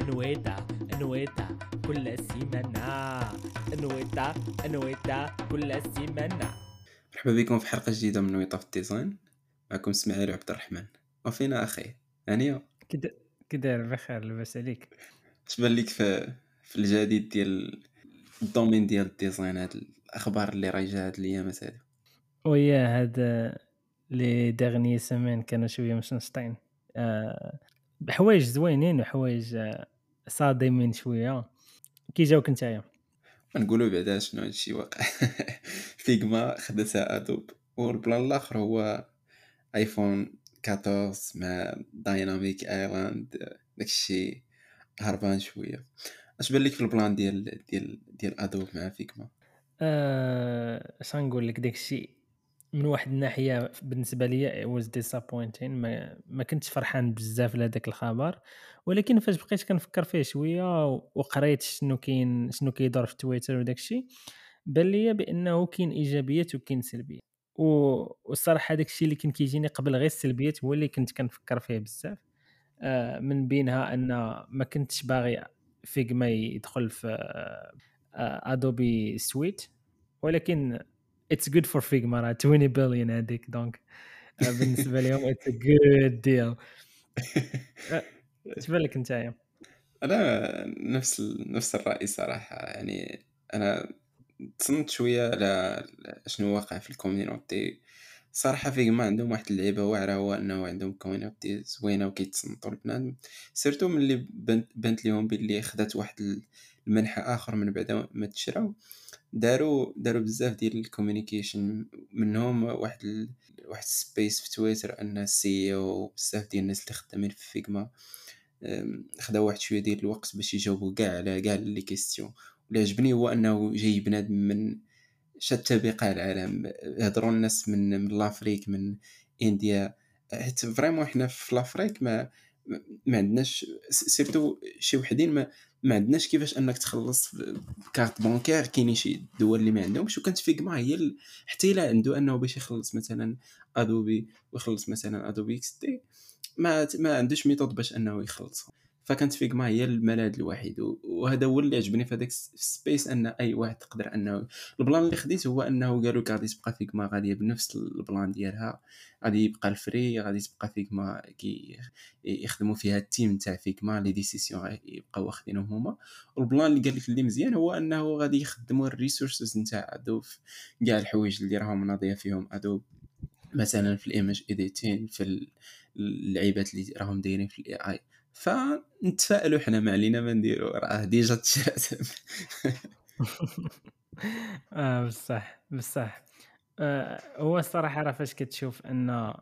انويتا انويتا كل سيمانة انويتا انويتا كل سيمانة مرحبا بكم في حلقة جديدة من نويطة في ال design معكم إسماعيل عبد الرحمن. وفينا أخي هانية. كي داير بخير لاباس عليك. اش بان ليك في في الجديد ديال ال domaine ديال ال design هاد الأخبار اللي رايجة هاد الأيامات هادي ويا هاد les dernières semaines كانوا شوية مشنشطين آه، بحوايج زوينين وحوايج آه، صادمين شوية. كي جاوك نتايا؟ نقولوا بعدا شنو هادشي واقع. Figma خدتها Adobe وال plan الآخر هو iPhone 14 مع Dynamic Island داكشي هربان شوية. اش بان لك في ال plan ديال ديال ديال Adobe مع Figma؟ آه، اش غنقول لك؟ داكشي من واحد الناحية بالنسبة it was disappointing. ما, ما كنتش فرحان بزاف لهذاك الخبر ولكن فاش بقيت كنفكر فيه شوية وقريت شنو كاين شنو كيدور في تويتر وداك الشيء بان ليا بأنه كاين إيجابيات وكاين سلبيات. والصراحة داك الشيء اللي كان كيجيني قبل غير السلبيات هو اللي كنت كنفكر فيه بزاف. آه، من بينها أن ما كنتش باغي فيجما يدخل في Adobe suite ولكن it's good for Figma راه 20 بليون هذيك donc بالنسبة لهم it's good deal اش بالك نتايا أنا نفس. نفس الرأي صراحة. يعني أنا تصنت شوية على شنو واقع في ال community. صراحة Figma عندهم واحد اللعيبة واعرة هو إنه عندهم community زوينة وكيتصنتو البنادم surtout ملي بنت, بنت ليهم بلي خدات واحد المنحى آخر من بعد ما تشراو. داروا داروا بزاف ديال ال communication منهم واحد ال... واحد space في تويتر أن ال CEO بزاف ديال الناس اللي خدامين في Figma خداو واحد شوية ديال الوقت باش يجاوبوا كاع على كاع les questions واللي عجبني هو أنه جاي بنادم من شتى بقاع العالم. هضروا الناس من من l'Afrique من India. حيت vraiment حنا في l'Afrique ما ما عندناش surtout شي وحدين ما ما عندناش كيفاش انك تخلص ب carte bancaire كاينين شي دول اللي ما عندهمش وكانت Figma هي. حتى إلا عنده أنه باش يخلص مثلا Adobe ويخلص مثلا Adobe XD ما ما عندوش méthode باش أنه يخلص فكانت Figma هي الملاذ الوحيد وهذا هو اللي عجبني في هذاك ال space أن أي واحد تقدر أنه ال plan اللي خديت هو أنه قالوا لك غادي تبقى Figma غاديه بنفس ال plan ديالها غادي يبقى ال free غادي تبقى Figma كي يخدموا فيها ال team تاع Figma les décisions يبقاو واخدينهم هما. وال plan اللي قال لك اللي مزيان هو أنه غادي يخدموا ال resources نتاع Adobe كاع الحوايج اللي راهم ناضية فيهم Adobe مثلا في ال image editing في اللعيبات اللي راهم دايرين في ال AI فنتفائلوا حنا ما علينا ما نديروا راه déjà تشرات آه بصح بصح. آه هو الصراحة راه فاش كتشوف أن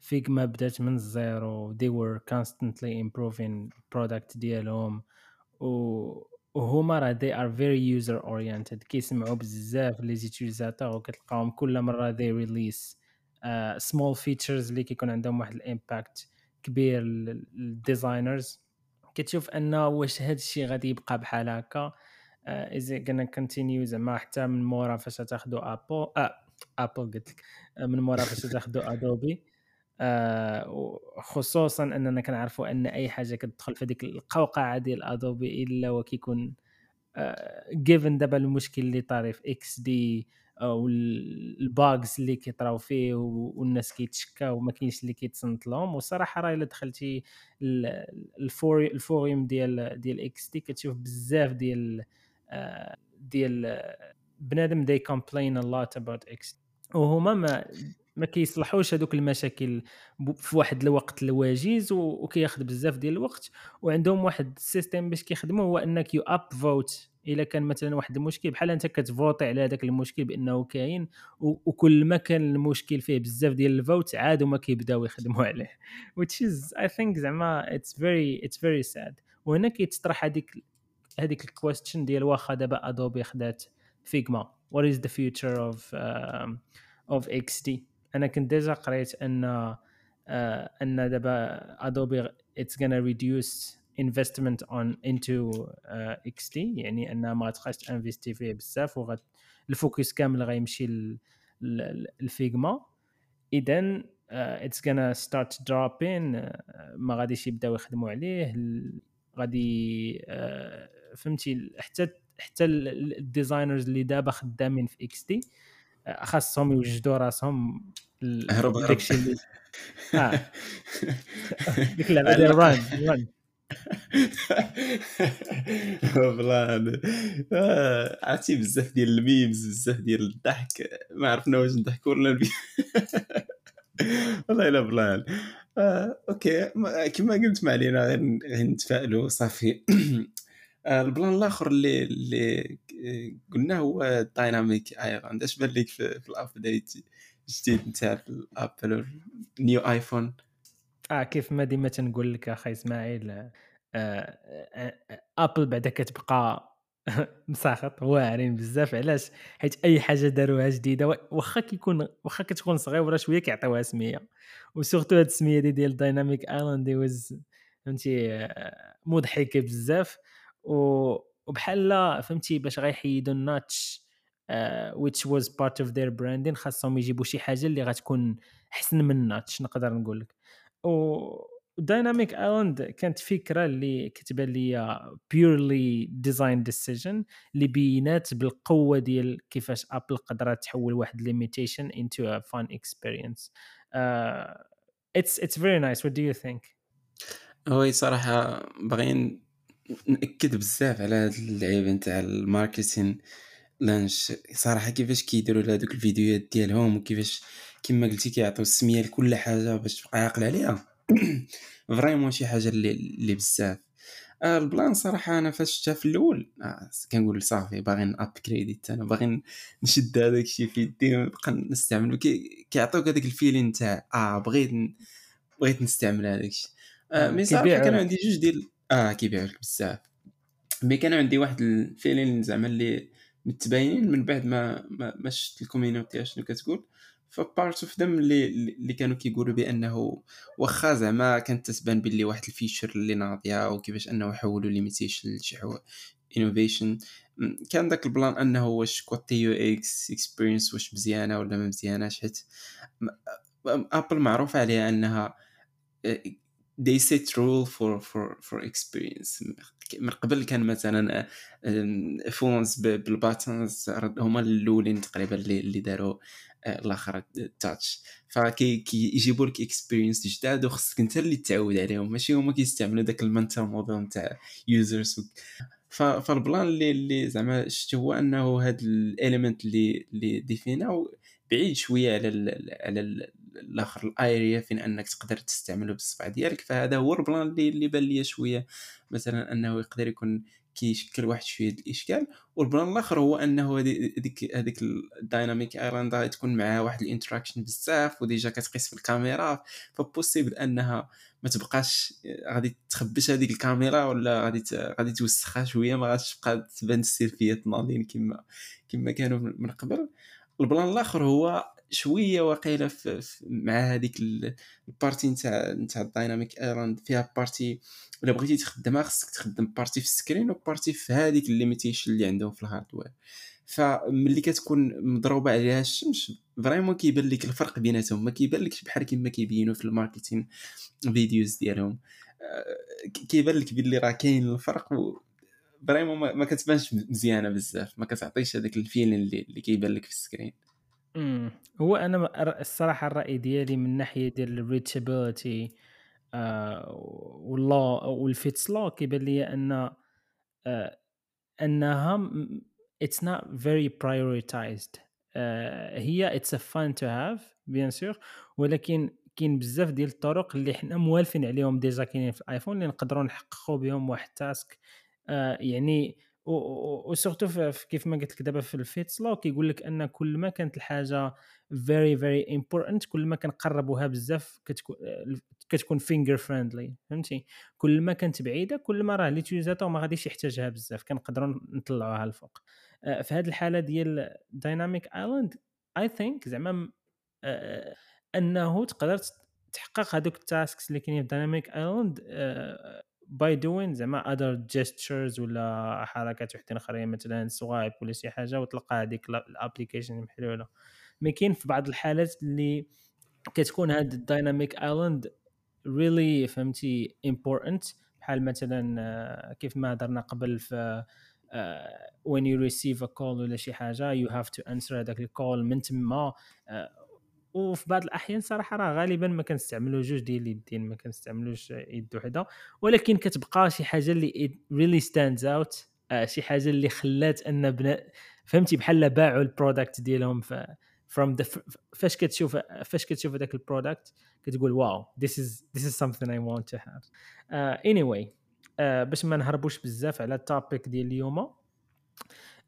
Figma بدات من الزيرو they were constantly improving product ديالهم و وهما راه they are very user oriented. كيسمعوا بزاف les utilisateurs وكتلقاهم كل مرة they release uh, small features اللي كيكون عندهم واحد ال impact. كبير لل designers كتشوف أن واش هذا الشيء غادي يبقى بحال هكا. it's gonna continue زعما حتى من مورا فاش تاخذوا Apple آه Apple قلت لك. آه، من مورا فاش تاخذوا Adobe آه خصوصا أننا كنعرفوا أن أي حاجة كتدخل في هذيك القوقعة ديال Adobe إلا وكيكون given آه دابا المشكل اللي طاري في XD وال bugs اللي كيطراو فيه والناس كيتشكاو وما كاينش اللي كيتصنت لهم. وصراحة راه إلا دخلتي ال forum ديال ديال XD كتشوف بزاف ديال آه، ديال بنادم they complain a lot about XD وهما ما ما كيصلحوش هذوك المشاكل في واحد الوقت الوجيز وكياخذ بزاف ديال الوقت. وعندهم واحد ال system باش كيخدموا هو إنك you upvote إلا كان مثلا واحد المشكل بحال أنت كتفوتي على هذاك المشكل بأنه كاين وكل ما كان المشكل فيه بزاف ديال ال vote عاد هما كيبداو يخدموا عليه. Which is I think زعما it's very it's very sad. وهنا كيتطرح هذيك هذيك ال question ديال واخا دابا Adobe خدات Figma what is the future of uh, of XD أنا كنت déjà قريت أن uh, أن دابا Adobe it's gonna reduce investment on into uh, XD يعني انها ما تبقاش تانفيستي فيه بزاف وغاد ال focus كامل غيمشي لل Figma اذا it's gonna start dropping ما غاديش يبداو يخدموا عليه غادي آه، فهمتي حتى حتى ال designers اللي دابا خدامين في XD خاصهم يوجدوا راسهم هرب هرب. داكشي اللي آه. ديك اللعبة ديال run run آه، عرفتي بزاف ديال ال memes بزاف ديال الضحك. ما عرفنا واش نضحكوا ولا والله إلا plan آه، okay. ما- كما قلت ما علينا غير نتفائلوا. صافي. آه، ال plan الآخر اللي اللي قلنا هو Dynamic Island اش بان لك في, في ال update الجديد نتاع ال Apple new iPhone؟ آه كيف ما ديما تنقول لك أخي إسماعيل آه، آه، آه، Apple بعدا كتبقى مساخط واعرين بزاف علاش؟ حيت أي حاجة داروها جديدة وا- واخا كيكون واخا كتكون صغيرة شوية كيعطيوها سمية. و surtout هاد السمية دي ديال Dynamic Island ويز فهمتي آه، مضحكة بزاف. و- وبحال فهمتي باش غيحيدوا ال notch which was part of their branding خاصهم يجيبوا شي حاجة اللي غتكون أحسن من ال notch نقدر نقول لك. و Dynamic Island كانت فكرة اللي كتبان لي purely design decision اللي بينات بالقوة ديال كيفاش Apple قدرت تحول واحد limitation fun experience. uh, it's it's very nice. What do you think? هو صراحة باغيين نأكد بزاف على هاد اللعيبة نتاع ال marketing launch صراحة كيفاش كيديروا لهادوك الفيديوهات ديالهم وكيفاش كيما قلتي كيعطيو السمية لكل حاجة باش تبقى عاقل عليها. vraiment شي حاجة اللي اللي بزاف. آه، البلان صراحة أنا فاش شفتها في الأول آه، كنقول صافي باغي نابكريديت أنا باغي نشد هذاك الشيء في يدي ونبقى نستعملو كي- كيعطيوك هذاك ال feeling تاع آه بغيت بغيت نستعمل هذاك الشيء آه، آه، mais كيبيعوا كان. عندي جوج ديال آه كيبيعوا لك بزاف. mais كان عندي واحد ال feeling زعما اللي متباينين من بعد ما ما, ما شفت ال community شنو كتقول. ف part of them اللي اللي كانوا كيقولوا بأنه واخا زعما كانت تتبان باللي واحد ال feature اللي ناضية وكيفاش أنه حولوا limitation لشي innovation كان داك البلان أنه واش côté UX experience واش مزيانة ولا ما مزياناش حيت Apple معروف عليها أنها they set rule for for for experience. من قبل كان مثلا فونز بالباتنز هما الأولين تقريبا اللي داروا الآخر تاتش فكيجيبوا لك اكسبيرينس جداد وخصك انت اللي تعود عليهم. ماشي هما كيستعملوا داك المنتال موديل نتاع يوزرز فالبلان اللي اللي زعما شفت هو انه هاد الاليمنت اللي اللي ديفينا بعيد شوية على ال على ال الآخر. الآيريا فين أنك تقدر تستعمله بالصبع ديالك. فهذا هو البلان اللي اللي بان ليا شوية. مثلا أنه يقدر يكون كيشكل واحد شوية الإشكال والبلان الآخر هو أنه هذي- هذيك هذيك ال Dynamic Island غادي تكون معها واحد ال interaction بزاف و déjà كتقيس في الكاميرا ف possible أنها ما تبقاش غادي تخبش هذيك الكاميرا ولا غادي غادي توسخها شوية ما غاديش تبقى تبان السيلفيات ناضين كما كما كانوا من قبل. البلان الآخر هو شوية واقيلا مع هذيك ال- ال partie نتاع نتاع ال Dynamic Island فيها partie الا بغيتي تخدمها خصك تخدم partie في ال screen و partie في هذيك ال limitation اللي عندهم في ال hardware فملي كتكون مضروبة عليها الشمس vraiment كيبان لك الفرق بيناتهم. ما كيبان لكش بحال كما كيبينوا في ال marketing videos ديالهم. آه، كيبان لك باللي راه كاين الفرق و vraiment ما, كتبانش مزيانة بزاف. ما كتعطيش هذاك ال feeling اللي كيبان لك في ال screen. هو أنا الصراحة الرأي ديالي من ناحية ديال ال reachability والله وال Fitts' law كيبان لي أن آه، أنها it's not very آه، هي it's a fun to have bien sûr ولكن كاين بزاف ديال الطرق اللي حنا موالفين عليهم déjà كاينين في ال iPhone اللي نقدروا نحققوا بهم واحد ال task آه، يعني و surtout كيف ما قلت لك دابا في ال Fitts' law كيقول لك أن كل ما كانت الحاجة very very important كل ما كنقربوها بزاف كتكون كتكون finger friendly فهمتي؟ كل ما كانت بعيدة كل ما راه l'utilisateur ما غاديش يحتاجها بزاف كنقدروا نطلعوها الفوق آه، في هذه الحالة ديال Dynamic Island I think زعما آه، أنه تقدر تحقق هذوك ال tasks اللي كاينين في Dynamic Island by doing زعما other gestures ولا حركات وحدين أخرين مثلا swipe ولا شي حاجة وتلقى هذيك ال application محلولة. mais كاين في بعض الحالات اللي كتكون هاد ال Dynamic Island really فهمتي important بحال مثلا آه، كيف ما هضرنا قبل في آه، when you receive a call ولا شي حاجة you have to answer هذاك ال call من تما. آه، وفي بعض الأحيان صراحة راه غالبا ما كنستعملوا جوج ديال اليدين ما كنستعملوش يد وحدة. ولكن كتبقى شي حاجة اللي really stands out شي حاجة اللي خلات أن بنا فهمتي؟ بحال باعوا ال product ديالهم the فاش كتشوف فاش كتشوف هذاك ال product كتقول wow is this is something I want to have. uh, anyway uh, باش ما نهربوش بزاف على ال topic ديال اليوم.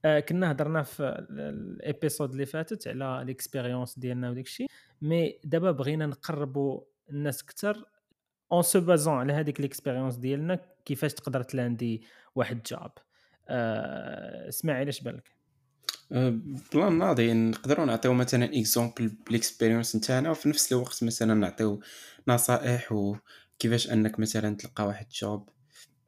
كنا هضرنا في ال episode اللي فاتت على ال expérience ديالنا وداك الشيء mais دابا بغينا نقربوا الناس أكثر en se basant على هذيك ال expérience ديالنا كيفاش تقدر ت land-ي واحد job اسماعيل اش بالك؟ بلان ناضي نقدروا نعطيو مثلا exemple بال expérience نتاعنا وفي نفس الوقت مثلا نعطيو نصائح وكيفاش أنك مثلا تلقى واحد job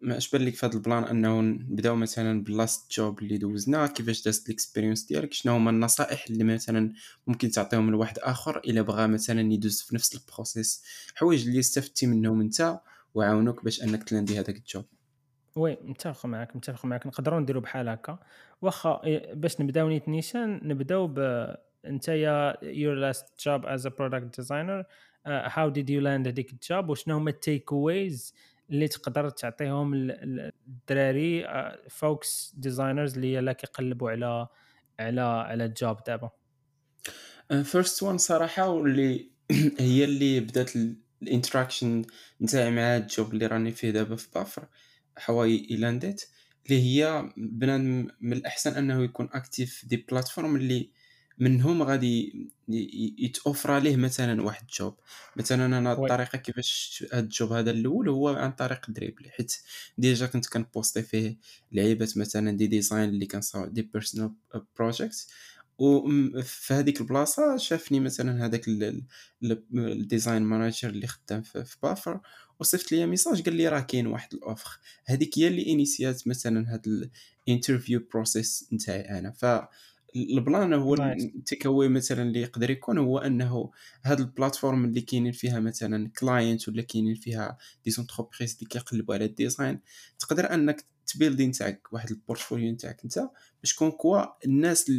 ما أشبه لك في هذا البلان أنه نبداو مثلا بال last job اللي دوزنا كيفاش دازت ال expérience ديالك شنو هما النصائح اللي مثلا ممكن تعطيهم لواحد آخر إلا بغى مثلا يدوز في نفس ال process؟ حوايج اللي استفدتي منهم أنت وعاونوك باش أنك تلاندي هذاك ال job. oui متفق معك متفق معك نقدروا نديروا بحال هكا. واخا باش نبداو نيت نيشان نبداو ب أنت يا last job as a product designer uh, how did you land هذيك ال job؟ وشنو هما ال takeaways اللي تقدر تعطيهم الدراري folks designers اللي يلا كيقلبوا على على على ال job دابا. first one صراحة واللي هي اللي بدات ال interaction نتاعي مع ال job اللي راني فيه دابا في Buffer how I landed it اللي هي بنادم من الأحسن أنه يكون active في des plateformes اللي منهم غادي يتوفر عليه مثلا واحد job مثلا أنا الطريقة كيفاش هاد ال job هذا الأول هو عن طريق Dribbble حيت déjà كنت كنبوستي فيه لعيبات مثلا des designs اللي كنصاوب des personal projects وفي هذيك البلاصة شافني مثلا هذاك ال design manager اللي خدام في Buffer وصيفط لي message قال لي راه كاين واحد ال offer. هذيك هي اللي انيسيات مثلا هاد ال interview process نتاعي أنا. ف ال plan هو التيكاوي مثلا اللي يقدر يكون هو أنه هاد ال platform اللي كاينين فيها مثلا client ولا كاينين فيها des entreprises اللي كيقلبوا على ال design تقدر أنك تبيلدي نتاعك واحد ال portfolio نتاعك أنت باش comme quoi الناس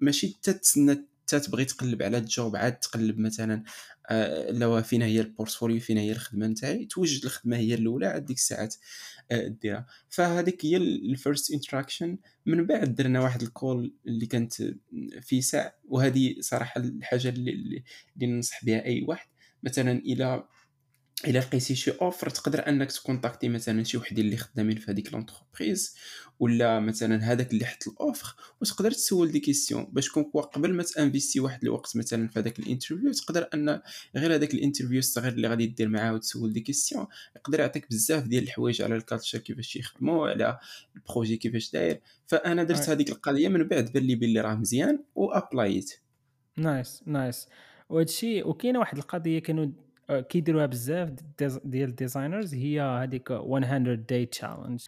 ماشي تتسنى تبغي تقلب على ال job عاد تقلب مثلا آه لو فينا هي ال portfolio فينا هي الخدمة نتاعي توجد الخدمة هي الأولى عاد ديك الساعات آه ديرها. فهذيك هي ال first interaction من بعد درنا واحد ال call اللي كانت في ساعه وهذه صراحة الحاجة اللي, اللي ننصح بها أي واحد. مثلا إلى إلا لقيتي شي offer تقدر إنك تكونتاكتي مثلا شي وحدين اللي خدامين في هذيك l'entreprise ولا مثلا هذاك اللي حط ال offer وتقدر تسول des questions باش كون قبل ما تانفيستي واحد الوقت مثلا في هذاك ال interview تقدر إن غير هذاك ال interview الصغير اللي غادي دير معاه وتسول des questions يقدر يعطيك بزاف ديال الحوايج على ال culture كيفاش يخدموا على ال projet كيفاش داير. فأنا درت هذيك القضية من بعد بان لي بلي راه مزيان وابلايت nice nice وهادشي وكاينة واحد القضية كانوا كيديروها بزاف ديال ال designers هي هذيك 100 day challenge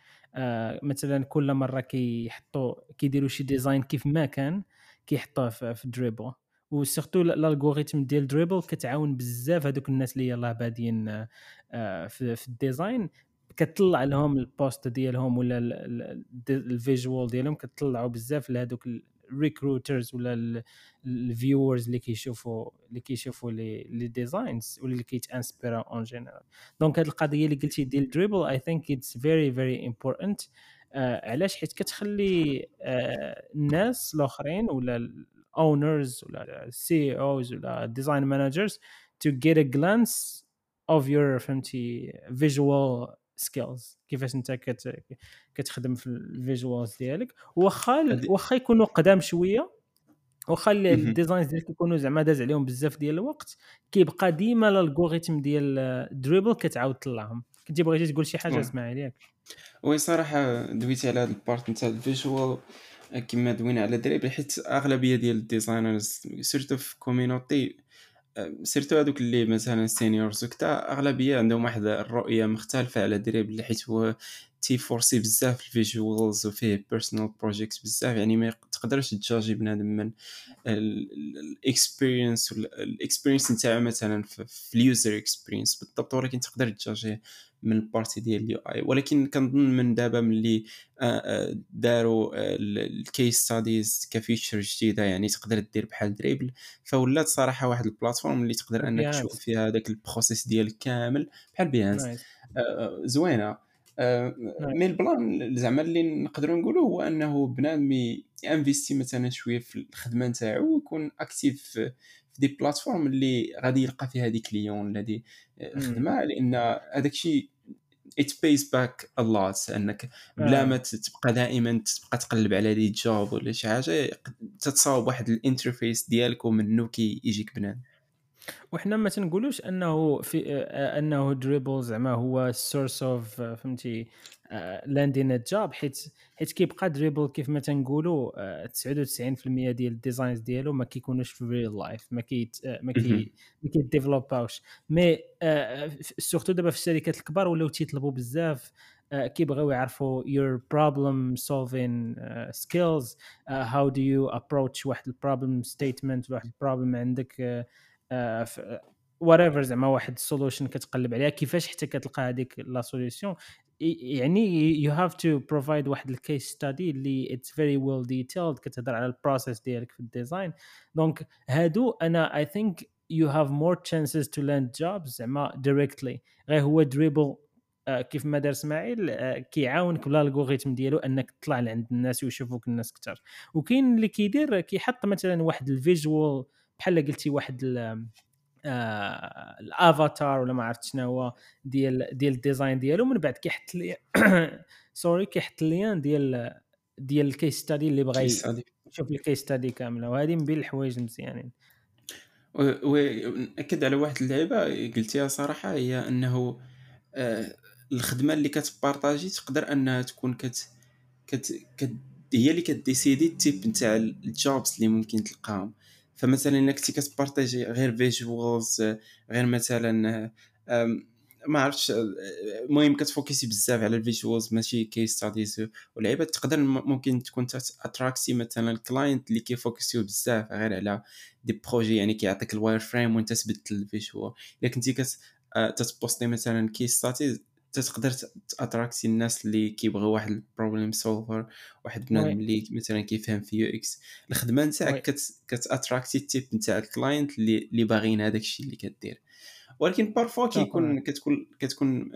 مثلا كل مرة كيحطوا كيديروا شي design كيف ما كان كيحطوه في Dribbble و surtout ال algorithm ديال Dribbble كتعاون بزاف هذوك الناس اللي يلاه بادين آه، في ال design. كتطلع لهم ال post ديالهم ولا ال visual ديالهم كتطلعوا بزاف لهذوك ال recruiters ولا ال viewers اللي كيشوفوا اللي كيشوفوا les designs ولا اللي كيتانسبيرا en général donc هذه القضية اللي قلتي ديال Dribbble I think it's very very important علاش؟ حيت كتخلي uh, الناس الآخرين ولا ال owners ولا ال CEOs ولا ال design managers to get a glance of your فهمتي visual skills كيفاش أنت كت... كتخدم في ال visuals ديالك. واخا واخا يكونوا قدام شوية واخا ال designs ديالك يكونوا زعما داز عليهم بزاف ديال الوقت كيبقى ديما ال algorithm ديال Dribbble كتعاود تطلعهم كنتي بغيتي تقول شي حاجة اسماعيل ياك oui صراحة دويتي على هذا ال part نتاع ال visual كما دوينا على Dribbble حيت أغلبية ديال ال designers surtout في community surtout هذوك اللي مثلا seniors وكتا أغلبية عندهم واحد الرؤية مختلفة على اللي حيت هو تي فورسي بزاف ال visuals وفيه personal project بزاف يعني ما تقدرش تجاجي بنادم من ال experience ال experience نتاعو مثلا في ال user experience بالضبط ولكن تقدر تجاجيه. من ال partie ديال ال UI ولكن كنظن من دابا ملي آه، آه، داروا ال case studies ك feature جديدة يعني تقدر دير بحال Dribbble فولات صراحة واحد ال platform اللي تقدر أنك تشوف فيها هذاك ال process ديالك كامل بحال Behance آه، زوينة. mais ال plan زعما اللي نقدروا نقولوا هو أنه بنادم ينفيستي مثلا شوية في الخدمة نتاعو ويكون active في des plateformes اللي غادي يلقى فيها des clients ولا des خدمة لأن هذاك الشيء it pays back a lot أنك بلا ما تبقى دائما تبقى تقلب على les jobs ولا شي حاجة تتصاوب واحد ال interface ديالك ومنه كي يجيك بنان وحنا ما تنقولوش أنه في آه، أنه Dribbble زعما هو source of فهمتي landing job حيت حيت كيبقى Dribbble كيف ما تنقولوا 99% آه، ديال ال designs ديالو ما كيكونوش في real life ما كي آه، ما كي ما كيديفلوباوش mais surtout دابا في الشركات الكبار ولاو تيطلبوا بزاف كيبغيو يعرفوا your problem solving uh, skills uh, how do you approach واحد ال problem statement واحد ال problem عندك uh, whatever زعما واحد ال solution كتقلب عليها كيفاش حتى كتلقى هذيك la solution يعني you have to provide واحد ال case study اللي it's very well detailed كتهضر على ال process ديالك في ال design donc هادو أنا I think you have more chances to land jobs زعما directly غير هو Dribbble آه، كيف ما دار إسماعيل آه، كيعاونك بلا ديالو أنك تطلع لعند الناس ويشوفوك الناس أكثر وكاين اللي كيدير كيحط مثلا واحد ال visual بحال قلتي واحد آه الأفاتار ولا ما عرفت شنو هو ديال ديال ال design ديالو من بعد كيحط لي sorry كيحط lien ديال ديال ال case study اللي بغى يشوف ال case study كامله وهذه من بين الحوايج مزيانين. ونأكد على واحد اللعيبة قلتيها صراحة هي أنه آه الخدمة اللي كتبارطاجي تقدر انها تكون كت كت, كت هي اللي كديسيدي ال type نتاع ال jobs اللي ممكن تلقاهم. فمثلا الا كنتي كتبارطاجي غير visuals غير مثلا ما عرفتش المهم كتفوكسي بزاف على ال visuals ماشي case studies ولعيبة تقدر ممكن تكون أتراكسي مثلا ال client اللي كيفوكسيو بزاف غير على des projets يعني كيعطيك ال wireframe وانت تبدل ال visual. إلا كنتي كت تتبوستي مثلا case studies تقدر تاتراكسي الناس اللي كيبغيو واحد ال problem solver واحد بنادم اللي مثلا كيفهم في UX. الخدمة نتاعك كت كتأتراكتي ال type نتاع ال client اللي اللي باغيين هذاك الشيء اللي كدير. ولكن parfois كيكون كتكون كتكون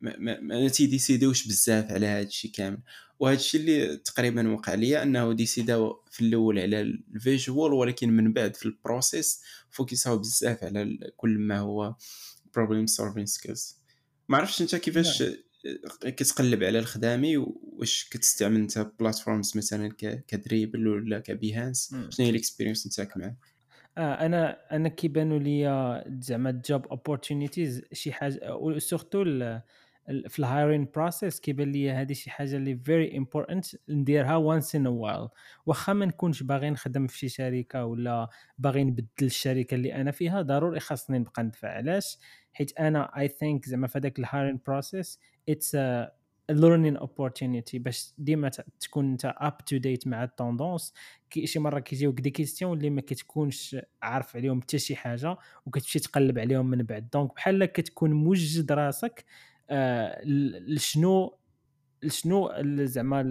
ما, ما تيديسيديوش بزاف على هذا الشيء كامل. وهذا الشيء اللي تقريبا وقع ليا أنه ديسيداو في الأول على ال visual ولكن من بعد في ال process فوكساو بزاف على كل ما هو problem solving skills ما عرفتش انت كيفاش نعم. كتقلب على الخدامي واش كتستعمل انت platforms مثلا ك Dribbble ولا ك Behance؟ شنو هي ال experience نتاعك معاه؟ آه أنا أنا كيبانوا لي زعما job opportunities شي حاجة surtout في ال hiring process كيبان لي هذه شي حاجة اللي very important نديرها once in a while واخا ما نكونش باغي نخدم في شي شركة ولا باغي نبدل الشركة اللي أنا فيها ضروري خاصني نبقى ندفع. علاش؟ حيت أنا I think زعما في هذاك ال hiring process it's learning opportunity باش ديما تكون أنت up to date مع ال tendances كي شي مرة كيجيوك des questions اللي ما كتكونش عارف عليهم حتى شي حاجة وكتمشي تقلب عليهم من بعد. donc بحال كتكون موجد راسك آه لشنو شنو زعما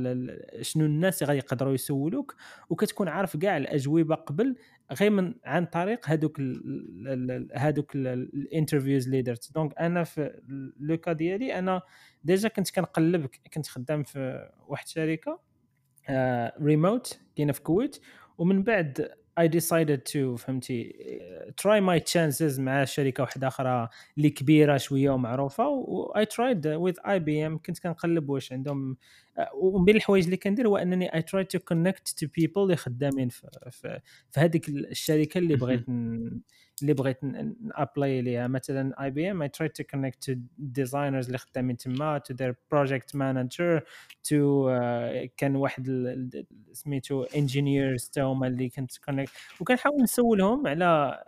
شنو الناس غادي يقدروا يسولوك وكتكون عارف كاع الأجوبة قبل غير من عن طريق هذوك هذوك ال interviews اللي درت. donc أنا في le cas ديالي أنا déjà كنت كنقلب كنت خدام في واحد الشركة ريموت آه، كاينة في الكويت ومن بعد I decided to فهمتي try my chances مع شركة واحدة أخرى اللي كبيرة شوية ومعروفة و I tried with IBM كنت كنقلب واش عندهم ومن بين الحوايج اللي كندير هو أنني I try to connect to people اللي خدامين في, في, في هذيك الشركة اللي بغيت اللي بغيت ن apply ليها. مثلا IBM I try to connect to designers اللي خدامين تما to their project manager to كان واحد سميتو engineers تا هما اللي كنت connect وكنحاول نسولهم على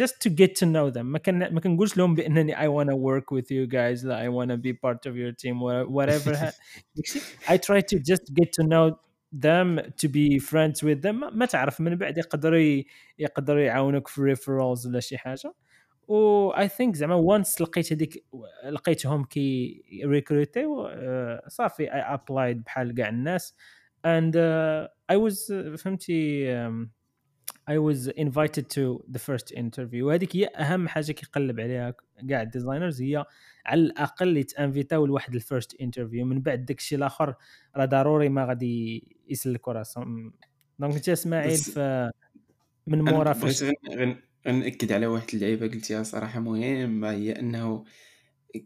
just to get to know them. ما كان ما كنقولش لهم بأنني I wanna work with you guys لا I wanna be part of your team whatever. I try to just get to know them to be friends with them. ما تعرف من بعد يقدروا يقدروا يعاونوك في referrals ولا شي حاجة. و I think زعما once لقيت هذيك لقيتهم كي ريكروتيو آه، صافي I applied بحال كاع الناس. and I was فهمتي I was invited to the first interview وهذيك هي أهم حاجة كيقلب عليها كاع ال designers هي على الأقل يتانفيتاو لواحد ال first interview من بعد داك الشيء الآخر راه ضروري ما غادي يسلكوا راسهم donc انت إسماعيل من مورا فاش. غنأكد على واحد اللعيبة قلتيها صراحة مهمه هي أنه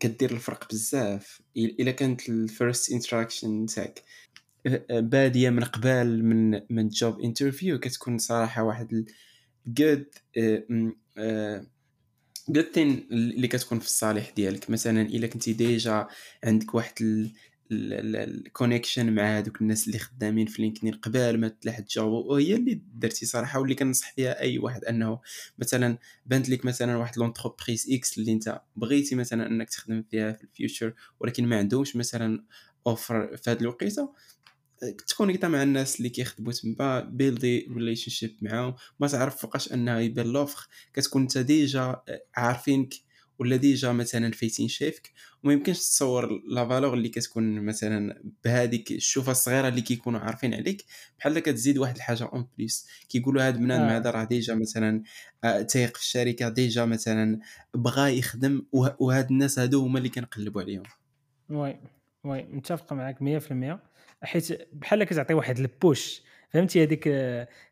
كدير الفرق بزاف. إلا كانت ال first interaction تاعك. بادية من قبل من من job interview كتكون صراحة واحد good good thing اللي كتكون في الصالح ديالك. مثلا إلا كنتي déjà عندك واحد ال connection مع هذوك الناس اللي خدامين في LinkedIn قبل ما تلاح ال job وهي اللي درتي صراحة واللي كنصح فيها أي واحد أنه مثلا بانت لك مثلا واحد l'entreprise X اللي أنت بغيتي مثلا أنك تخدم فيها في ال future ولكن ما عندهمش مثلا offre في هذه الوقيتة تكونيكتا مع الناس اللي كيخدموا تما بيلدي relationship معاهم. ما تعرف فوقاش انه يبان l'offre كتكون أنت déjà عارفينك ولا déjà مثلا فايتين شايفك وما يمكنش تصور la valeur اللي كتكون مثلا بهذيك الشوفة الصغيرة اللي كيكونوا عارفين عليك. بحال كتزيد واحد الحاجة en plus كيقولوا هذا بنادم آه. هذا راه déjà مثلا آه، تايق في الشركة déjà مثلا بغى يخدم وهاد الناس هادو هما اللي كنقلبوا عليهم. oui oui متفق معك 100% حيت بحال كتعطي واحد ال push فهمتي؟ هذيك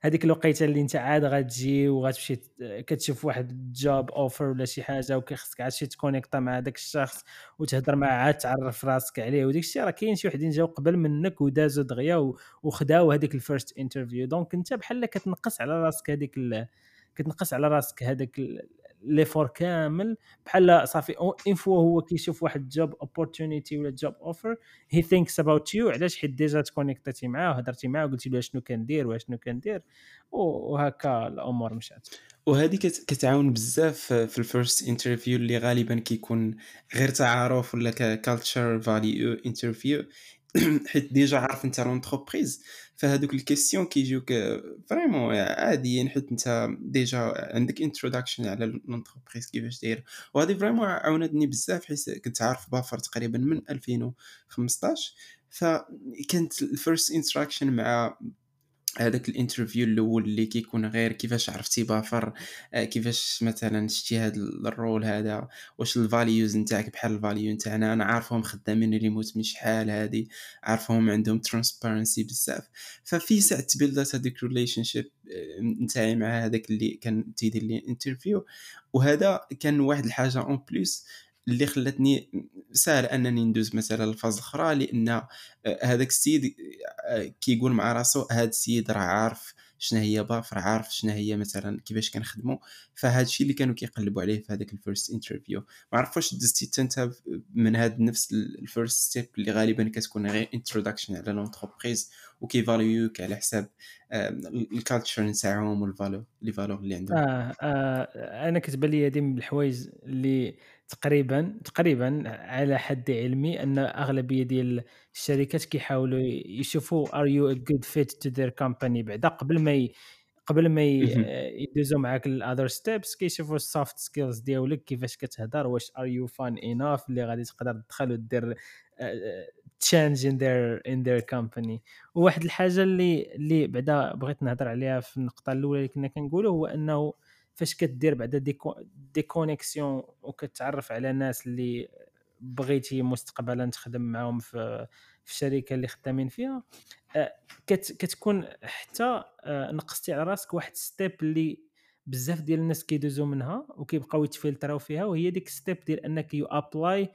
هذيك الوقيته اللي انت عاد غتجي وغتمشي كتشوف واحد job offer ولا شي حاجة وكيخصك عاد شي تكونيكتا مع داك الشخص وتهضر معاه عاد تعرف راسك عليه وديك الشيء راه كاين شي وحدين جاو قبل منك ودازوا دغيا وخداو هذيك ال first interview donc انت بحال كتنقص على راسك هذيك كتنقص على راسك هذاك l'effort كامل بحال صافي une fois هو كيشوف واحد job opportunity ولا job offer he thinks about you علاش حيت déjà تكونيكتاتي معاه وهضرتي معاه وقلتي له شنو كندير وشنو كندير وهكا الأمور مشات. وهذه كتعاون بزاف في ال first interview اللي غالبا كيكون غير تعارف ولا culture value interview حيت déjà عارف انت l'entreprise فهادوك les questions كيجيوك vraiment عاديين حيت انت ديجا عندك introduction على l'entreprise كيفاش داير. وهذه vraiment عاونتني بزاف حيت كنت عارف Buffer تقريبا من 2015 فكانت ال first interaction مع هذاك ال interview الأول اللي كيكون غير كيفاش عرفتي Buffer آه، كيفاش مثلا شتي هذا ال role هذا واش ال values نتاعك بحال ال value نتاعنا. أنا عارفهم خدامين ريموت من شحال هادي عارفهم عندهم transparency بزاف. ففي ساعة ت build ات هذيك relationship نتاعي مع هذاك اللي كان تيدير لي interview وهذا كان واحد الحاجة en plus اللي خلاتني سهل أنني ندوز مثلا les phases الاخرى لأن آه، هذاك السيد آه، كيقول مع راسو هذا السيد راه عارف شنو هي Buffer عارف شنو هي مثلا كيفاش كنخدموا فهذا الشيء اللي كانوا كيقلبوا عليه في هذاك ال first interview ما عرف واش دزتي أنت من هذا نفس ال first step اللي غالبا كتكون غير introduction على l'entreprise وكي évaluer وك على حساب ال culture نتاعهم وال value les valeurs اللي عندهم. آه, آه أنا كتبان لي هذه من الحوايج اللي تقريبا تقريبا على حد علمي أن أغلبية ديال الشركات كيحاولوا يشوفوا are you a good fit to their company بعدا. قبل ما ي... قبل ما يدوزوا معاك ال other steps كيشوفوا ال soft skills ديالك كيفاش كتهضر واش are you fun enough اللي غادي تقدر تدخل ودير change in their in their company وواحد الحاجة اللي اللي بعدا بغيت نهضر عليها في النقطة الأولى اللي كنا كنقولوا هو أنه فاش كدير بعدا des connexions وكتعرف على ناس اللي بغيتي مستقبلا تخدم معاهم في في الشركة اللي خدامين فيها آه، كتكون حتى آه، نقصتي على راسك واحد step اللي بزاف ديال الناس كيدوزو منها وكيبقاو يت filtrer او فيها وهي ديك step ديال أنك you apply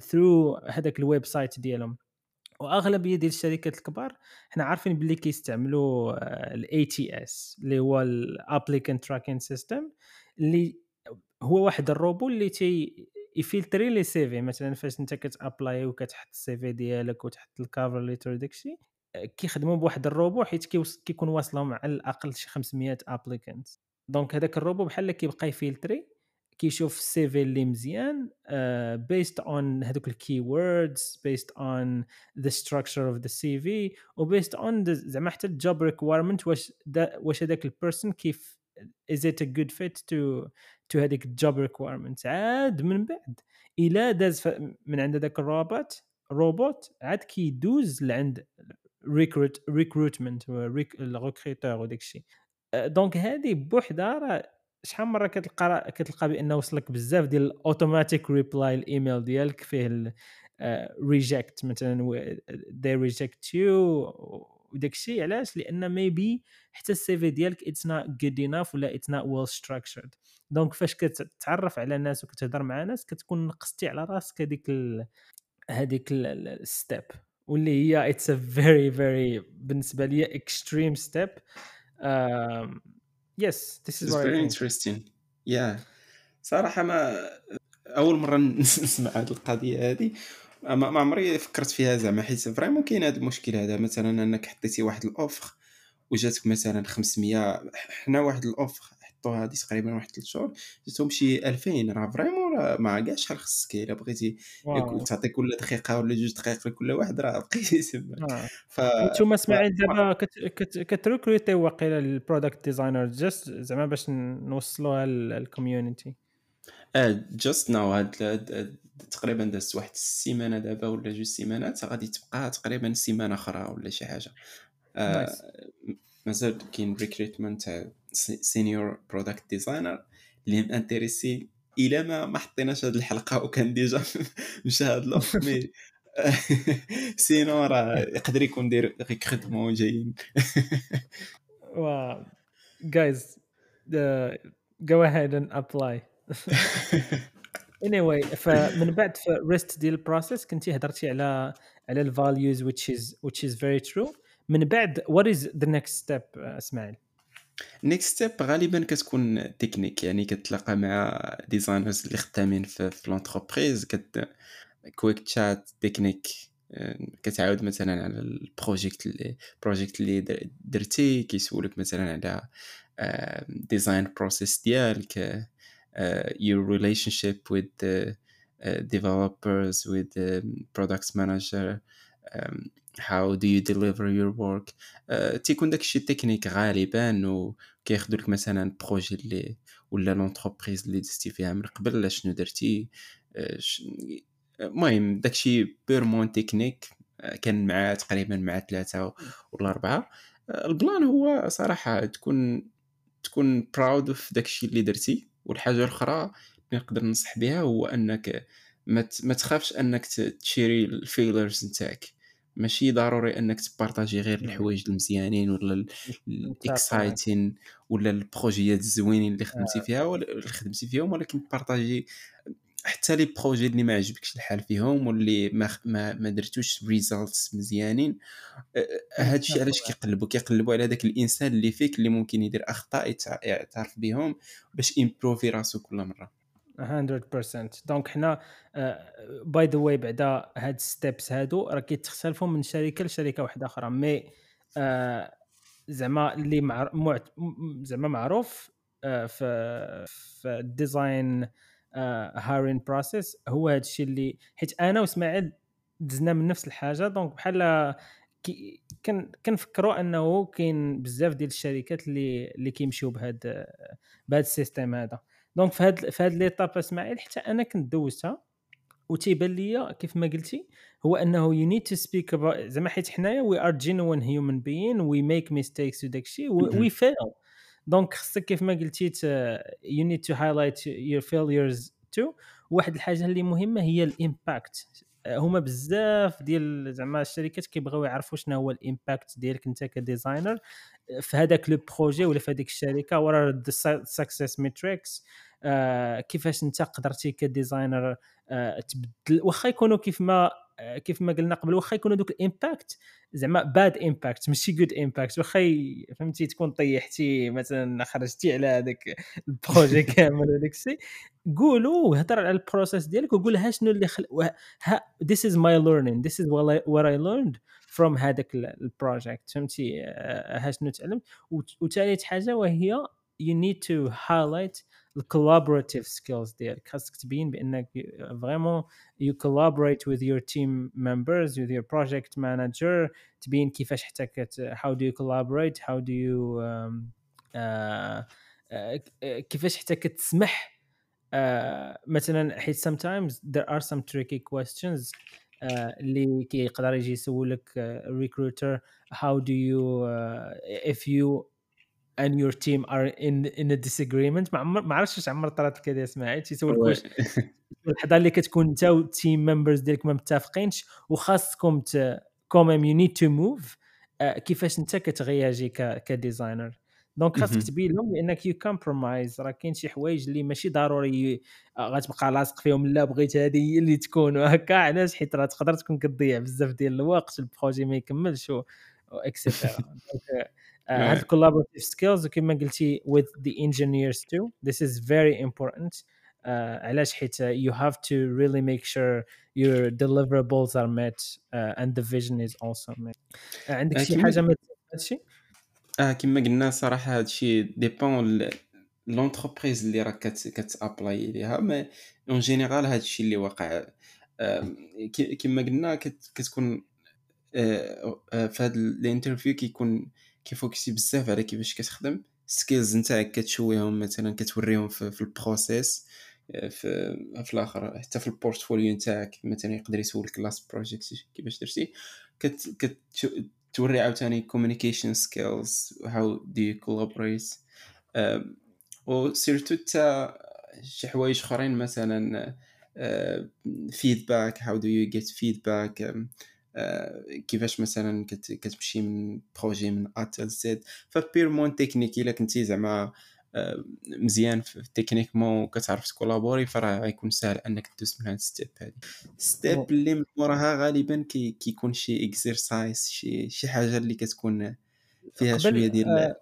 through هذاك ال website ديالهم. وأغلبية ديال الشركات الكبار حنا عارفين باللي كيستعملوا ال ATS اللي هو ال applicant tracking system اللي هو واحد le robot اللي تي ي filtrer les CV مثلا فاش أنت كت apply وكتحط ال CV ديالك وتحط ال cover letter داكشي كيخدموا بواحد الروبو حيت كيكون واصلهم على الأقل شي 500 applicant donc هذاك le robot بحال كيبقى ي filtrer. كيشوف ال CV اللي مزيان based on هذوك ال keywords based on the structure of the CV و based on زعما حتى ال job requirement واش دا واش هذاك ال person كيف is it a good fit to to هذيك ال job requirement عاد من بعد إلى داز من عند هذاك ال robot robot عاد كيدوز لعند recrut recrutement le recruteur وداك الشيء donc هذه بوحدها راه شحال مرة كتلقى كتلقى بأنه وصلك بزاف ديال ال automatic reply ال email ديالك فيه reject مثلا they reject you وداك الشيء علاش؟ لأن maybe حتى ال CV ديالك it's not good enough ولا it's not well structured donc فاش كتعرف على ناس وكتهضر مع ناس كتكون نقصتي على راسك هذيك. هذيك ال step واللي هي it's a very very بالنسبة لي extreme step yes this is very interesting يا صراحة ما أول مرة نسمع هذه القضية هذه ما عمري فكرت فيها زعما حيت vraiment كاين هذا المشكل هذا. مثلا أنك حطيتي واحد l'offre وجاتك مثلا 500 حنا واحد l'offre حطوها هذه تقريبا واحد 3 شهور. جاتهم شي 2000 راه vraiment راه ما كاع شحال خصك إلا بغيتي تعطي كل دقيقة ولا جوج دقائق لكل واحد راه بقيتي تما. آه. ف أنتم سمعت دابا كت recruter واقيلا ال product designer just زعما باش نوصلوها لل community آه just now هاد تقريبا دازت واحد السيمانة دابا ولا جوج سيمانات. غادي تبقى تقريبا سيمانة أخرى ولا شي حاجة. آه مازال كاين recrutement تاع senior product designer اللي intéressé إلى ما ما حطيناش هذه الحلقة وكان déjà مشى هذا l'offre mais sinon راه يقدر يكون داير recrutements جايين. و guys go ahead and apply anyway فمن بعد في rest ديال ال process كنتي هضرتي على على ال values which is which is very true. من بعد what is the next step إسماعيل؟ next step غالبا كتكون تكنيك يعني كتلاقى مع designers اللي خدامين في, في l'entreprise كت quick chat technique كتعاود مثلا على ال project اللي project اللي درتي كيسولك مثلا على design process ديالك your relationship with the uh, developers with the product manager. Do you deliver your work uh, تيكون داكشي تكنيك غالبا وكياخذوا لك مثلا projet اللي ولا l'entreprise اللي دزتي فيها من قبل شنو درتي؟ المهم داكشي purement technique كان مع تقريبا مع ثلاثة ولا أربعة le plan هو صراحة تكون تكون proud of داكشي اللي درتي. والحاجة الأخرى اللي نقدر ننصح بها هو أنك ما تخافش أنك تشيري ال failures نتاعك. ماشي ضروري إنك تpartagي غير الحوايج المزيانين ولا ال exciting ولا les projets الزوينين اللي خدمتي آه. فيها ولا اللي خدمتي فيهم ولكن تpartagي حتى les projets اللي ما عجبكش الحال فيهم واللي ما ما, ما درتوش results مزيانين. هادشي علاش كيقلبوا؟ كيقلبوا على داك الإنسان اللي فيك اللي ممكن يدير أخطاء يعترف بهم باش improveي راسو كل مرة. 100% donc حنا by the way بعدا هاد steps هادو راه كيتختلفوا من شركة لشركة واحدة أخرى. mais uh, زعما اللي. زعما معروف في في ال design hiring process هو هذا الشيء اللي حيت أنا وإسماعيل دزنا من نفس الحاجة. donc بحال كن كنفكروا أنه كاين بزاف ديال الشركات اللي اللي كيمشيو بهذا بهذا ال système هذا. donc في هاد في هاد l'étape إسماعيل حتى أنا كنت دوزتها وتيبان ليا كيف ما قلتي هو أنه you need to speak زعما حيت حنايا we are genuine human being we make mistakes وداك الشيء we fail donc خصك كيف ما قلتي you need to highlight your failures too واحد الحاجة اللي مهمة هي ال impact هما بزاف ديال زعما الشركات كيبغيو يعرفوا شنو هو ال impact ديالك انت ك designer في هذاك le projet ولا في هذيك الشركة ورا success metrics كيفاش انت قدرتي ك designer آه تبدل واخا يكونوا كيف ما آه كيف ما قلنا قبل واخا يكونوا دوك ال impact زعما bad impact ماشي good impact واخا فهمتي تكون طيحتي مثلا خرجتي على هذاك ال projet كامل وداك الشيء. قولوا هضر على ال process ديالك وقول ها شنو اللي خل... this is my learning this is what I learned from هذاك ال project فهمتي ها شنو تعلمت. وثالث حاجة وهي you need to highlight ال collaborative skills ديالك خاصك تبين بانك فريمون يو كولابوريت with your team members with your project manager تبين كيفاش حتى كت how do you collaborate how do you um, uh, uh, كيفاش حتى كتسمح uh, مثلا حيت sometimes there are some tricky questions uh, اللي كيقدر يجي يسولك recruiter how do you uh, if you and your team are in in a disagreement. ما عمر ما عرفتش واش عمر طرات لك هذه اسماعيل. تيسولك واش اللحظه اللي كتكون انت وال team members ديالك ما متفقينش وخاصكم quand même you need to move كيفاش انت كتréagي ك designer. donc خاصك تبين لهم لانك you compromise راه كاين شي حوايج اللي ماشي ضروري غتبقى لاصق فيهم. لا بغيت هذه هي اللي تكون. وهكا علاش؟ حيت راه تقدر تكون كتضيع بزاف ديال الوقت ال projet ما يكملش et cetera donc هاد ال collaborative skills وكما قلتي with the engineers too. This is very important. Uh, علاش حيت you have to really make sure your deliverables are met uh, and the vision is also met. uh, عندك شي حاجة ما هادشي آه كما قلنا صراحة هادشي dépend l'entreprise اللي راك كت apply ليها mais en général هادشي اللي واقع. كما قلنا كتكون في هاد ال interview كيكون كي focusي بزاف على كيفاش كتخدم. skills نتاعك كت showيهم مثلا كتوريهم في, في ال process في في الآخر حتى في ال portfolio نتاعك مثلا يقدر يسولك last project كيفاش درتي. كت كتوري عاوتاني communication skills how do you collaborate و surtout حتى شي حوايج أخرين مثلا feedback how do you get feedback كيفاش مثلا كتمشي من projet من A till Z فpurement technique إلا كنتي زعما مزيان في techniquement وكتعرف تcollaborer فراه غيكون ساهل أنك تدوز من هاد step هادي. step اللي من وراها غالبا كي كيكون شي exercise شي شي حاجة اللي كتكون فيها شوية ديال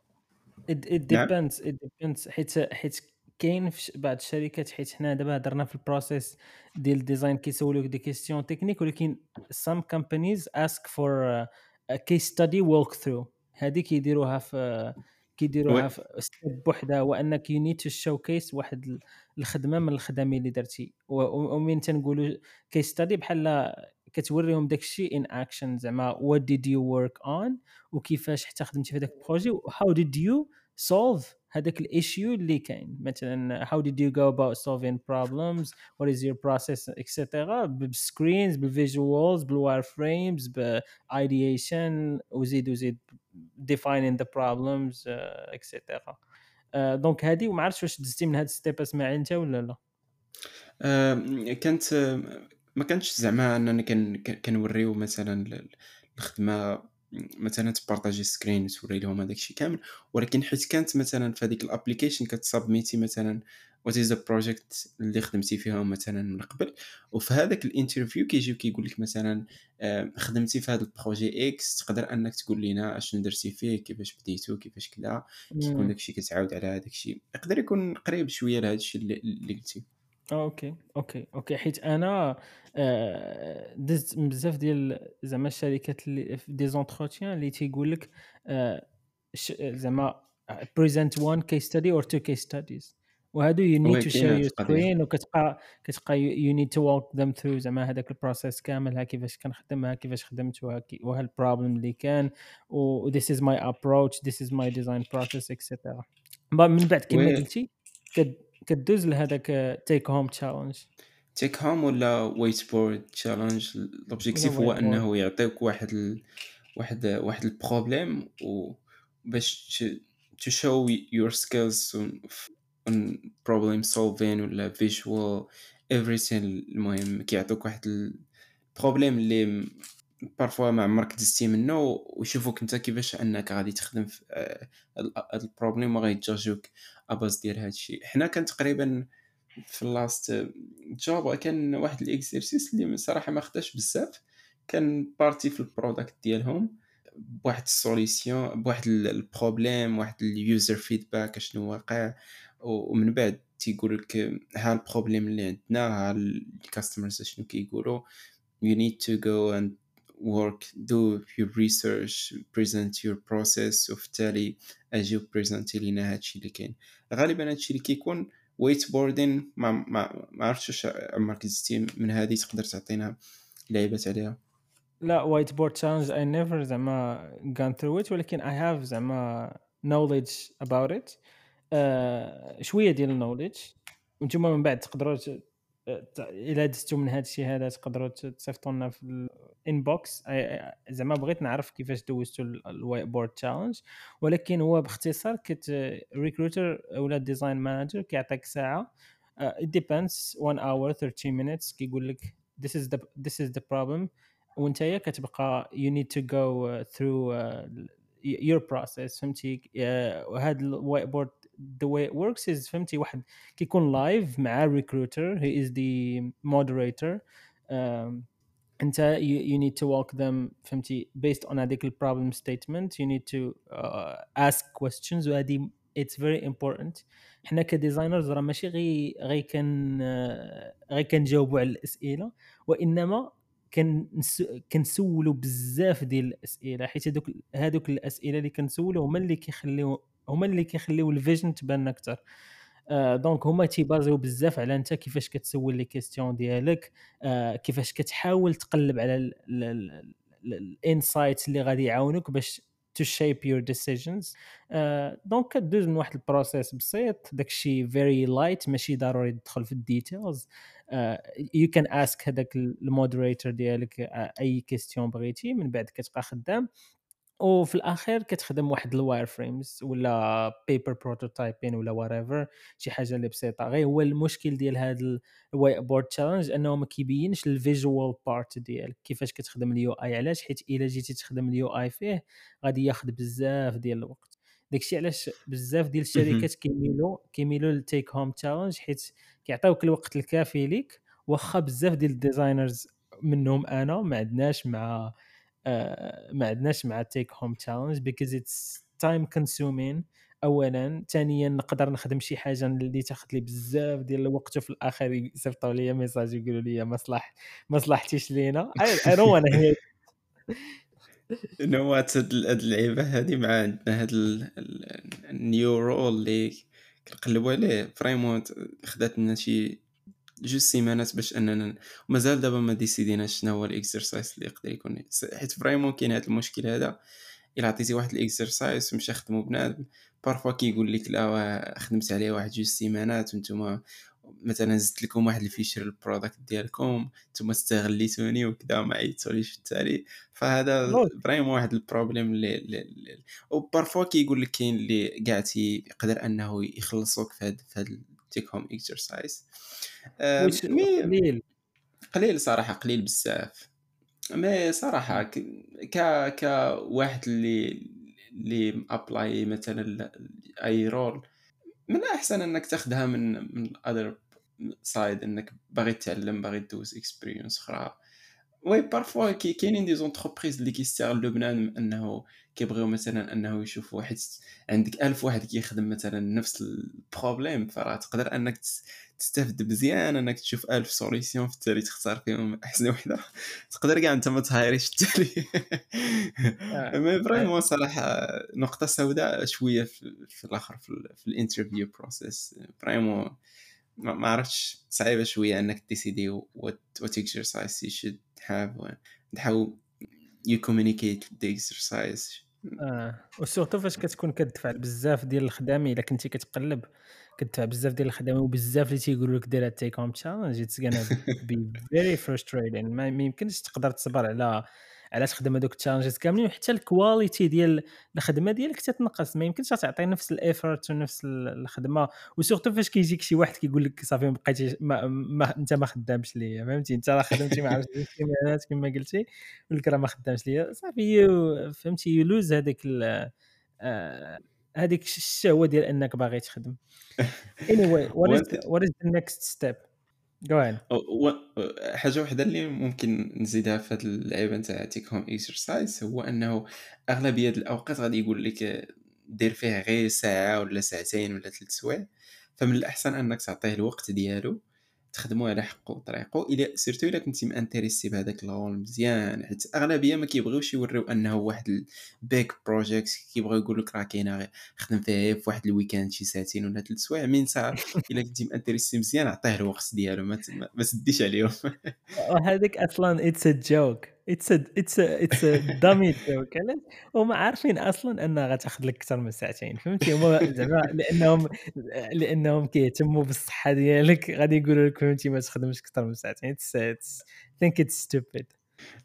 it depends it depends. حيت حيت كاين في بعض الشركات حيت حنا دابا هضرنا في ال process ديال ال design كيسولوك des questions techniques ولكن some companies ask for a case study walk through هذه كيديروها في كيديروها في step بوحدها هو انك you need to showcase واحد الخدمة من الخدمة اللي درتي. ومن تنقولوا case study بحال كتوريهم داك الشيء in action زعما what did you work on وكيفاش حتى خدمتي في هذاك ال projet و how did you solve هذاك ال issue اللي كاين. مثلا how did you go about solving problems? What is your process etc بال screens بال visuals بال wireframes ب ideation وزيد وزيد the problems uh, etc donc هذه وما عرفتش واش دزتي من هاد step اسماعيل أنت ولا لا. كانت ما كانتش زعما اننا كنوريو مثلا الخدمة مثلا تpartagي screen وتوري لهم هذاك الشيء كامل. ولكن حيت كانت مثلا في هذيك ال application كت submitي مثلا what is the project اللي خدمتي فيها مثلا من قبل. وفي هذاك ال interview كيجيو كيقول لك مثلا خدمتي في هذا ال projet X تقدر أنك تقول لنا أشنو درتي فيه كيفاش بديتو كيفاش كذا كيكون داكشي كتعاود على هذاك الشيء. يقدر يكون قريب شوية لهذا الشيء اللي قلتي. okay okay okay. حيت أنا آه، دزت بزاف ديال زعما الشركات اللي في des entretiens اللي تيقول لك آه، زعما present one case study or two case studies وهادو you need to share your screen وكتبقى كتبقى you need to walk them through زعما هذاك ال process كامل ها كيفاش كنخدم ها كيفاش خدمت وها ال problem اللي كان و this is my approach this is my design process etc من بعد كما قلتي كدوز لهذاك تيك هوم تشالنج تيك هوم ولا ويت بورد تشالنج لوبجيكتيف هو إنه يعطيك واحد ال... واحد واحد ال problem وباش to show your skills on problem solving ولا visual everything المهم كيعطوك واحد ال problem اللي parfois ما عمرك دزتي منه ويشوفوك انت كيفاش انك غادي تخدم في هاد ال problem وغي تجاجوك à base ديال هادشي حنا كان تقريبا في ال last job كان واحد ال exercice اللي صراحة ما خداش بزاف. كان partie في ال product ديالهم بواحد ال solution بواحد ال problem واحد ال user feedback اشنو واقع. ومن بعد تيقول لك ها ال problem اللي عندنا ها ال customers شنو كيقولوا. You need to go and work do your research present your process وفي التالي أجي présenter لينا هادشي اللي كاين غالبا هادشي اللي كيكون whiteboarding ما ما, ما عرفتش واش عمرك دزتي من هذه تقدر تعطينا لعيبات عليها. لا whiteboard challenge I never زعما gone through it ولكن I have زعما about it. آه شوية ديال ال knowledge وأنتم من بعد تقدروا إلا دزتو من هذا الشيء هذا تقدروا تصيفطوا لنا في ال inbox زعما بغيت نعرف كيفاش دوزتوا ال whiteboard challenge ولكن هو باختصار كت recruiter ولا design manager كيعطيك ساعة. depends. 1 hour 30 minutes. كيقول لك this is the this is the problem. وانت كتبقى you need to go uh, through uh, your process. فهمتي؟ وهذا الوايت بورد the way it works is فهمتي واحد كيكون لايف مع recruiter he is the moderator um, انت you, you need to walk them فهمتي based on هذيك البروبلم statement you need to uh, ask questions وهذه it's very important حنا كديزاينرز راه ماشي غي غي كان غي كنجاوبوا على الاسئله وانما كنس- كنسولوا بزاف ديال الأسئلة حيت هذوك هذوك الأسئلة اللي كنسولوا هما اللي كيخليو هما اللي كيخليو ال vision تبان أكثر آه donc هما تي baser يو بزاف على أنت كيفاش كتسول les questions ديالك آه كيفاش كتحاول تقلب على ال insights اللي غادي يعاونوك باش shape your decisions. آه donc كدوز من واحد ال process بسيط داكشي very light ماشي ضروري تدخل في ال details you can ask هذاك ال moderator ديالك آه، أي question بغيتي من بعد كتبقى خدام. وفي الأخير كتخدم واحد ال wireframes ولا paper prototyping ولا whatever شي حاجة اللي بسيطة. غير هو المشكل ديال هذا ال whiteboard challenge أنه ما كيبينش ال visual part ديالك. كيفاش كتخدم ال UI علاش؟ حيت إلا جيتي تخدم ال UI فيه غادي ياخذ بزاف ديال الوقت. داكشي علاش بزاف ديال الشركات كيميلوا كيميلوا لل take-home challenge حيت كيعطيوك الوقت الكافي ليك. واخا بزاف ديال ال designers منهم أنا ما عندناش مع آه، ما عندناش مع take-home challenge because it's time consuming اولا. ثانيا نقدر نخدم شي حاجة اللي تاخذ لي بزاف ديال الوقت. وفي الآخر يصيفطوا لي message يقولوا لي ما صلح ما صلحتيش لينا I don't وأنا نوات هاد ال- هاد اللعيبة هادي مع عندنا هاد ال- ال- ال new role اللي كنقلبوا عليه. vraiment خدات لنا شي جوج سيمانات باش أننا ومازال دابا ما décider ناش شنو هو ال exercise اللي يقدر يكون حيت vraiment كاين هاد المشكل هذا. إلا عطيتي واحد ال exercise ومشى خدمو بنادم parfois كيقول لك لا خدمت عليه واحد جوج سيمانات وأنتم مثلا زدت لكم واحد ال feature ال product ديالكم نتوما استغليتوني وكذا ما عيطتوليش في التالي. فهذا. vraiment واحد ال problem اللي, اللي, اللي و parfois كيقول لك كاين اللي كاع يقدر أنه يخلصوك في هاد في هاد home exercise قليل. قليل صراحة قليل بزاف. mais صراحة ك ك كواحد اللي اللي apply مثلا أي role من الاحسن إنك تاخذها من من ال other side إنك باغي تتعلم باغي دوز experience أخرى. oui parfois كي كاينين des entreprises اللي كيستغلوا بنادم إنه كيبغيو مثلا إنه يشوفوا واحد عندك ألف واحد كيخدم مثلا نفس ال problem فراه تقدر إنك تستافد مزيان انك تشوف ألف solution في التالي تختار فيهم أحسن وحدة. تقدر كاع أنت ما تهايريش التالي. آه. مي فريمون صراحة نقطة سوداء شوية في, في الآخر في, ال- في ال interview process vraiment ما عرفتش صعيبة شوية إنك décider what what exercise you should have how you communicate the exercise. آه و surtout فاش كتكون كتدفع بزاف ديال الخدامه إلا كنتي كتقلب. كتدفع بزاف ديال الخدامه وبزاف اللي تيقولوا لك دير ال take-home challenge it's gonna be very frustrating ما يمكنش تقدر تصبر على على تخدم هذوك ال challenges كاملين وحتى ال quality ديال الخدمة ديالك تتنقص. ما يمكنش تعطي نفس ال effort ونفس ال- الخدمة. و surtout فاش كيجيك شي واحد كيقول لك صافي ما بقيتيش ما, ما انت ما خدامش ليا فهمتي؟ انت راه خدمتي ما عرفتش سيمانات كما قلتي. يقول لك راه ما خدامش ليا. صافي فهمتي؟ يلوز هذاك آه، هذيك الشهوه ديال أنك باغي تخدم. Anyway what is what is the next step? Go ahead. حاجة وحدة اللي ممكن نزيدها في هذه اللعيبة نتاع take-home exercise هو أنه أغلبية الأوقات غادي يقول لك دير فيه غير ساعة ولا ساعتين ولا ثلاث سوايع. فمن الأحسن أنك تعطيه الوقت ديالو تخدموا على حقه وطريقه إلى surtout إلا كنتي م intéressé بهذاك ال role مزيان حيت أغلبية ما كيبغيوش يوريو أنه واحد ال big project كيبغيو يقول لك راه كاينة خدم فيها في واحد ال weekend شي ساعتين ولا ثلاث سوايع مين ساعه إلا كنتي م intéressé مزيان عطيه الوقت ديالو ما, ما تديش عليهم. وهذيك أصلا it's a joke it's it's it's dummy علاش هما عارفين أصلا أنها غتأخذ لك أكثر من ساعتين فهمتي؟ هما زعما لأنهم لأنهم كيهتموا بالصحة ديالك غادي يقولوا لك فهمتي ما تخدمش أكثر من ساعتين. it's it's think it's stupid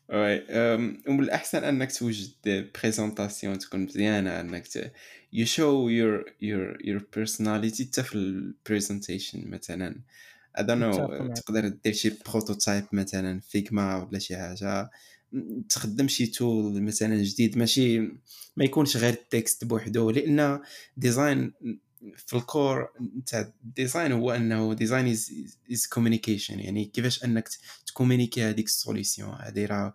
oui ومن الأحسن أنك توجد présentation تكون مزيانة أنك you show your your your personality حتى في ال presentation مثلا. I don't know تقدر دير شي prototype مثلا Figma ولا شي حاجة. تخدم شي tool مثلا جديد ماشي ما يكونش غير ال text بوحدو لأن design في ال core تاع ال design هو أنه design is communication يعني كيفاش أنك تكومينيكي هذيك ال solution هذه راه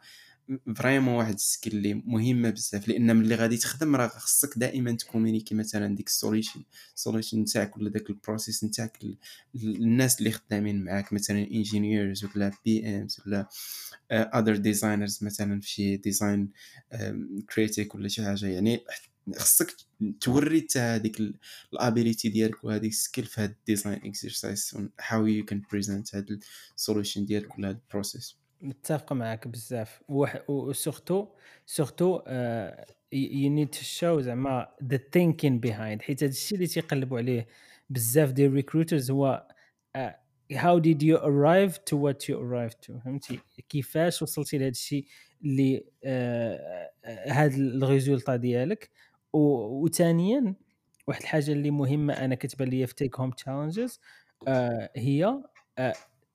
vraiment واحد ال skill اللي مهمة بزاف لأن ملي غادي تخدم راه خصك دائما تكومينيكي مثلا ديك ال solution ال solution نتاعك ولا داك ال process نتاعك الناس اللي خدامين معاك مثلا engineers ولا PMs ولا other designers مثلا في شي design critique ولا شي حاجة يعني خصك توري حتى هذيك ال ability ديالك وهذيك ال skill في هذا ال design exercise how you can present هذا ال solution ديالك ولا هذا ال process متفق معك بزاف. و surtout surtout you need to show زعما the thinking behind حيت هذا الشيء اللي تيقلبوا عليه بزاف ديال ال recruiters هو how did you arrive to what you arrive to فهمتي؟ كيفاش وصلتي لهذا الشيء اللي هذا ال résultat ديالك؟ وثانيا واحد الحاجة اللي مهمة أنا كتبان لي في take-home challenges هي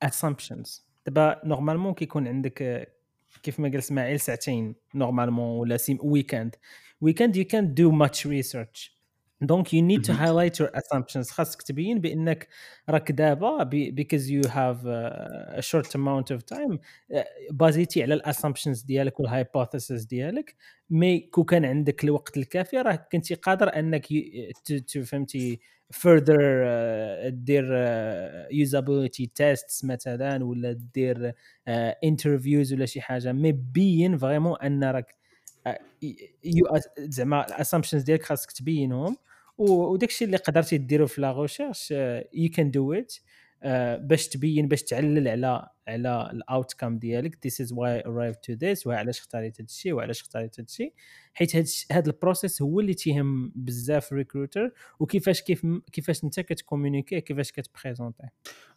assumptions دابا normalement كيكون عندك كيف ما قال اسماعيل ساعتين normalement ولا سيم ويكاند ويكاند يو كان دو ماتش ريسيرش دونك يو نيد تو هايلايت يور اسامبشنز خاصك تبين بأنك راك دابا because you have a short amount of time بازيتي على ال assumptions ديالك وال hypotheses ديالك. mais كون كان عندك الوقت الكافي راه كنتي قادر أنك فهمتي further uh, دير usability uh, tests مثلا ولا دير interviews uh, ولا شي حاجة. mais بين vraiment أن راك زعما ال assumptions ديالك خاصك تبينهم. وداك الشيء اللي قدرتي ديرو في la recherche you can do it باش تبين باش تعلل على على ال outcome ديالك this is why I arrived to this وعلاش اختاريت هذا الشيء وعلاش اختاريت هذا الشيء. حيت هذا ال process هو اللي تيهم بزاف ال recruiter وكيفاش كيف كيفاش انت كتكومونيكي كيفاش كتبريزونتي.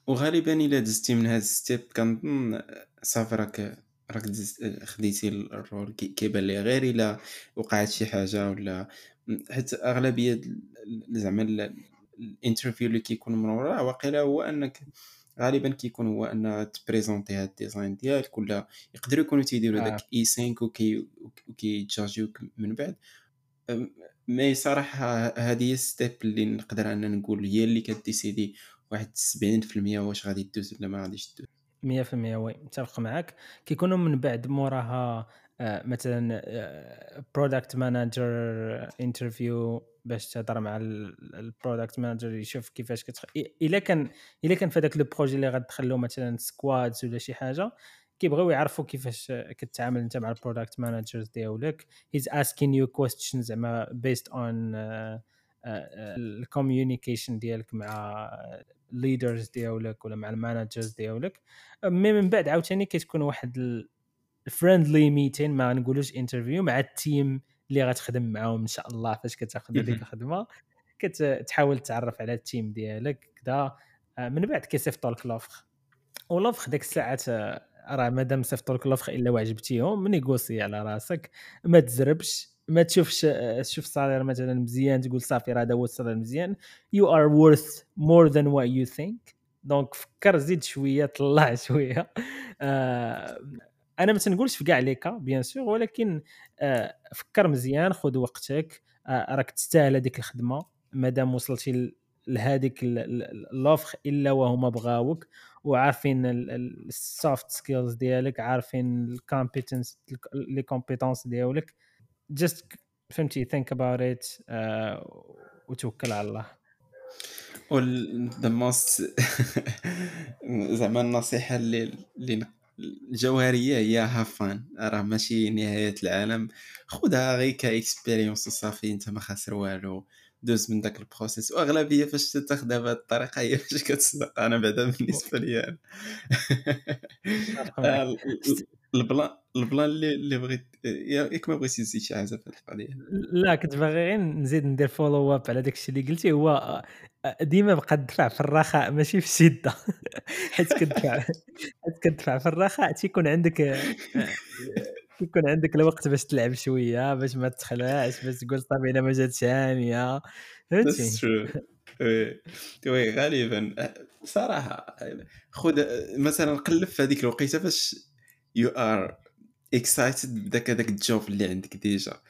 وغالبا إلا دزتي من هذا ال step كنظن صافي راك راك خديتي ال role كيبان لي. غير إلا وقعت شي حاجة ولا حيت أغلبية زعما ال interview اللي كيكون من وراه واقيلا هو أنك غالبا كيكون هو أن تبريزونتي هاد ال design ديالك ولا يقدروا يكونوا تيديروا داك I 5 وكي وكيتشارجيوك من بعد. mais صراحة هذه هي step اللي نقدر أنا نقول هي اللي كديسيدي واحد 70% واش غادي تدوز ولا ما غاديش تدوز 100% oui متفق معك كيكونوا من بعد موراها آه، مثلا product manager interview باش تهضر مع ال product manager يشوف كيفاش كتخ... إلا كان إلا كان في هذاك ال projet اللي غتدخلو مثلا squads ولا شي حاجة كيبغيو يعرفوا كيفاش كتعامل أنت مع ال product managers ديالك. he's asking you question زعما based on ال communication ديالك مع ال leaders ديالك ولا مع ال managers ديالك. mais من بعد عاوتاني كتكون واحد ال friendly meeting ما نقولوش interview مع ال team اللي غتخدم معاهم إن شاء الله فاش كتاخذ هذيك الخدمة كتحاول تعرف على ال team ديالك كذا آه، من بعد كيصيفطوا لك l'offre و l'offre ديك الساعات آه، راه مادام صيفطوا لك l'offre إلا وعجبتيهم نيغوسي على راسك. ما تزربش ما تشوفش آه، تشوف salaire مثلا مزيان تقول صافي راه هذا هو ال salaire مزيان you are worth more than what you think donc فكر زيد شوية طلع شوية. أنا ما تنقولش في كاع les cas bien sûr ولكن آه، فكر مزيان خذ وقتك آه، راك تستاهل هذيك الخدمة. مادام وصلتي لهذيك l'offre إلا وهما بغاوك وعارفين ال soft skills ديالك عارفين ال compétences les compétences ديالك. just فهمتي think about it وتوكل على الله. the most زعما النصيحة اللي اللي الجوهرية هي have fun راه ماشي نهاية العالم. خذها غير ك expérience وصافي انت ما خاسر والو. دوز من داك ال process وأغلبية فاش تاخذها بهذه الطريقة هي فاش كتصدق. أنا بعدا بالنسبة لي آه، ال plan ال plan اللي اللي بغيت ياك ما بغيتي تزيد شي حاجة في هذه القضية لا كنت باغي غير نزيد ندير follow up على داك الشيء اللي قلتي. هو ديما بقى تدفع في الرخاء ماشي في الشده حيت كتدفع حيت كتدفع في الرخاء تيكون عندك كيكون عندك الوقت باش تلعب شوية باش ما تخلعش باش تقول صافي أنا ما جاتش هانيه فهمتي؟ oui غالبا. صراحة خذ مثلا قلب في هذيك الوقيتة فاش you are excited بداك هذاك ال job اللي عندك déjà.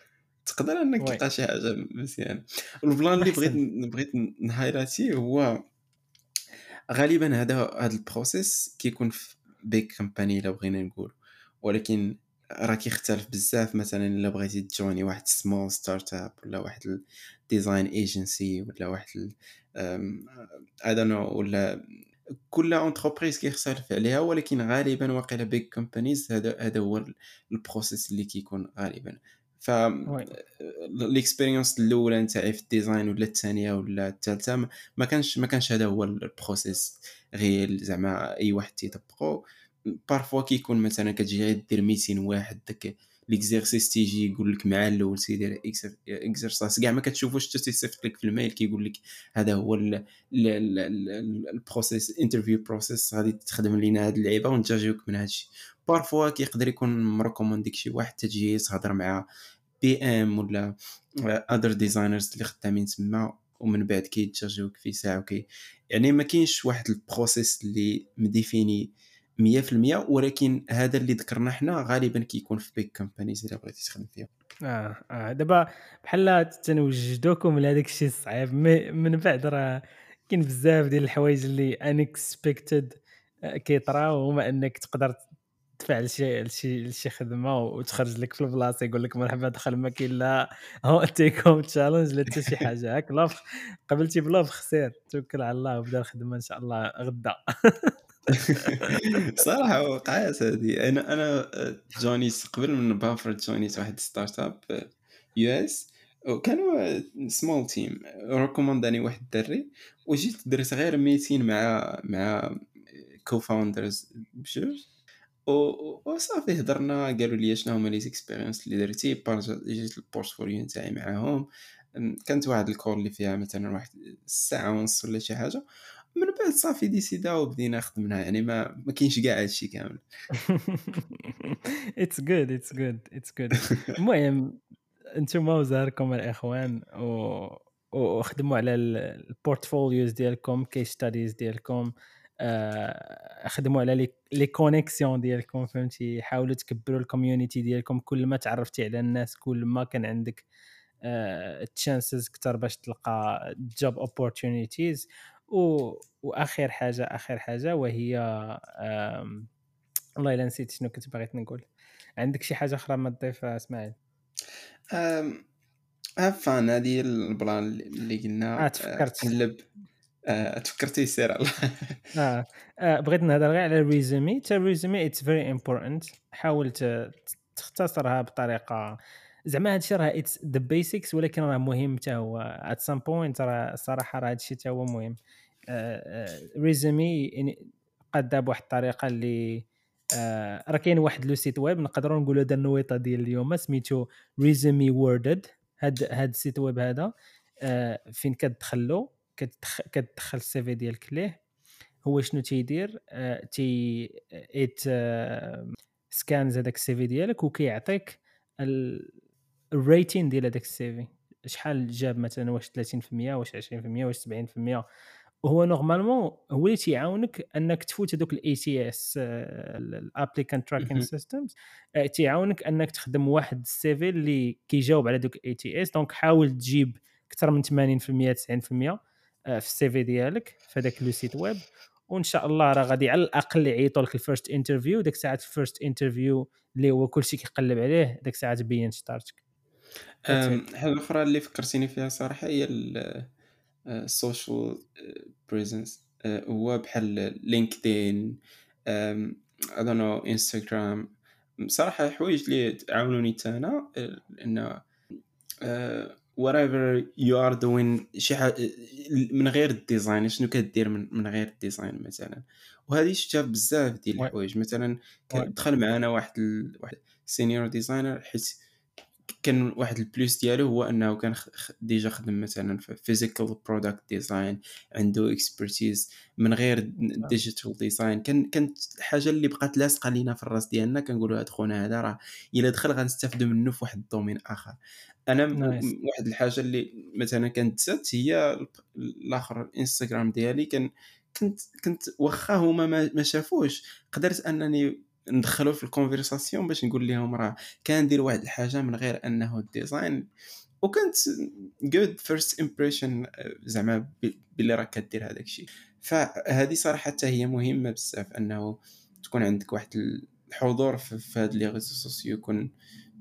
تقدر إنك تلقى شي حاجة مزيان. ال plan اللي بغيت بغيت ن highlight ي هو غالبا هذا هذا ال process كيكون في big company الا بغينا نقول. ولكن راه كيختلف بزاف. مثلا إلا بغيتي ت join ي واحد small startup ولا واحد design agency ولا واحد I know ولا كل entreprise كيختلف عليها. ولكن غالبا واقيلا big companies هذا هذا هو ال process اللي كيكون غالبا. ف ال expérience الأولى نتاعي في ال design ولا الثانية ولا الثالثة ما كانش ما كانش هذا هو البروسيس غير زعما أي واحد تيطبقو. بارفوا كيكون مثلا كتجي غير دير ميتين واحد داك ليكزيرسيس تيجي يقول لك مع الأول سيدير اكزرسايس كاع ما كتشوفوش حتى تيصيفط لك في الميل كيقول لك هذا هو البروسيس انترفيو بروسيس غادي تخدم لينا هاد اللعيبة ونتاجيوك من هادشي. بارفوا كيقدر يكون مركومونديك شي واحد تجي تهضر مع بي ام ولا other designers اللي خدامين تما ومن بعد كيتجاوك في ساعة وكي يعني ما كاينش واحد process اللي م défini 100% ولكن هذا اللي ذكرنا حنا غالبا كيكون في big companies إلا بغيتي تخدم فيها آه آه دابا بحال تنوجدوكم لهذاك الشيء الصعيب من بعد راه كاين بزاف ديال الحوايج اللي unexpected آه، كيطراو هما إنك تقدر تدفع لشي لشي لشي خدمة وتخرج لك في البلاصة يقول لك مرحبا دخل ما كاين لا take home challenge لا حتى شي حاجة. هاك l'offre قبلتي ب l'offre خسير توكل على الله وبدا الخدمة إن شاء الله غدا. صراحة وقعات هذه. أنا أنا join يت قبل من Buffer join يت واحد startup US وكانوا small team recommand اني واحد الدري وجيت درت غير meeting مع مع co-founders بجوج. وصافي هضرنا قالوا لي شنو هما les expériences اللي درتي جيت ال portfolio نتاعي معاهم. كانت واحد ال call اللي فيها مثلا واحد الساعة ونص ولا شي حاجة. من بعد صافي décid ا وبدينا خدمنا يعني ما ما كاينش كاع هادشي كامل. it's good it's good it's good المهم أنتم وزهركم الإخوان و وخدموا على ال portfolios ديالكم case studies ديالكم آه، خدموا على les connexions ديالكم فهمتي؟ حاولوا تكبروا ال community ديالكم كل ما تعرفتي على الناس كل ما كان عندك chances آه، أكثر باش تلقى job opportunities و... وآخر حاجة آخر حاجة وهي أم... والله إلا نسيت شنو كنت باغي نقول. عندك شي حاجة أخرى ما تضيفها إسماعيل؟ أم... فان هذه ال plan اللي قلنا. آه تفكرت. قلب آه تفكرتي سير الله آه. آه بغيت نهضر غير على ال resume. تا ال resume it's very important حاول تختصرها بطريقة زعما هادشي راه it's the basics ولكن راه مهم حتى هو at some point راه الصراحه راه هادشي حتى هو مهم. resume قاده بواحد الطريقة اللي آه راه كاين واحد le site web نقدروا نقولوا هذا النويطة ديال اليوم سميتو Resume Worded هاد هاد ال site web هذا آه فين كتدخلو كتدخل ال CV ديالك ليه. هو شنو تيدير؟ آه تي it آه scans هذاك ال CV ديالك وكيعطيك ال rating ديال هذاك ال CV شحال جاب مثلا واش 30% واش 20% واش 70% وهو normalement هو اللي تيعاونك أنك تفوت هذوك ال ATS ال applicant tracking systems تيعاونك أنك تخدم واحد ال CV اللي كيجاوب على دوك ال ATS donc حاول تجيب أكثر من 80% 90% في ال CV ديالك في هذاك le site web. وإن شاء الله راه غادي على الأقل يعيطوا لك ال first interview ديك الساعة ال first interview اللي هو كلشي كيقلب عليه ديك الساعة تبين شطارتك. حاجة أخرى اللي فكرتيني فيها صراحة هي social presence هو بحال لينكدين اظن انستغرام صراحة حوايج اللي عاونوني حتى أنا آه، لأن whatever you are doing شي من غير ال design شنو كدير من, من غير ال design مثلا. وهذه شفتها بزاف ديال الحوايج. مثلا دخل معنا واحد ال... واحد senior designer حيت كان واحد ال plus ديالو هو أنه كان déjà خدم مثلا في physical product design عنده expertise من غير digital design كان كانت الحاجة اللي بقات لاصقة لينا في الراس ديالنا كنقولوا هاد خونا هذا راه إلا دخل غنستافدوا منه في واحد ال domaine آخر. أنا nice. واحد الحاجة اللي مثلا كانت زادت هي الآخر الانستغرام ديالي كان كنت كنت واخا هما ما شافوش. قدرت أنني ندخلو في ال conversation باش نقول لهم راه كندير واحد الحاجة من غير أنه ال design وكانت good first impression زعما بلي راك كدير هذاك الشيء. فهذه صراحة حتى هي مهمة بزاف أنه تكون عندك واحد الحضور في هاد les réseaux sociaux يكون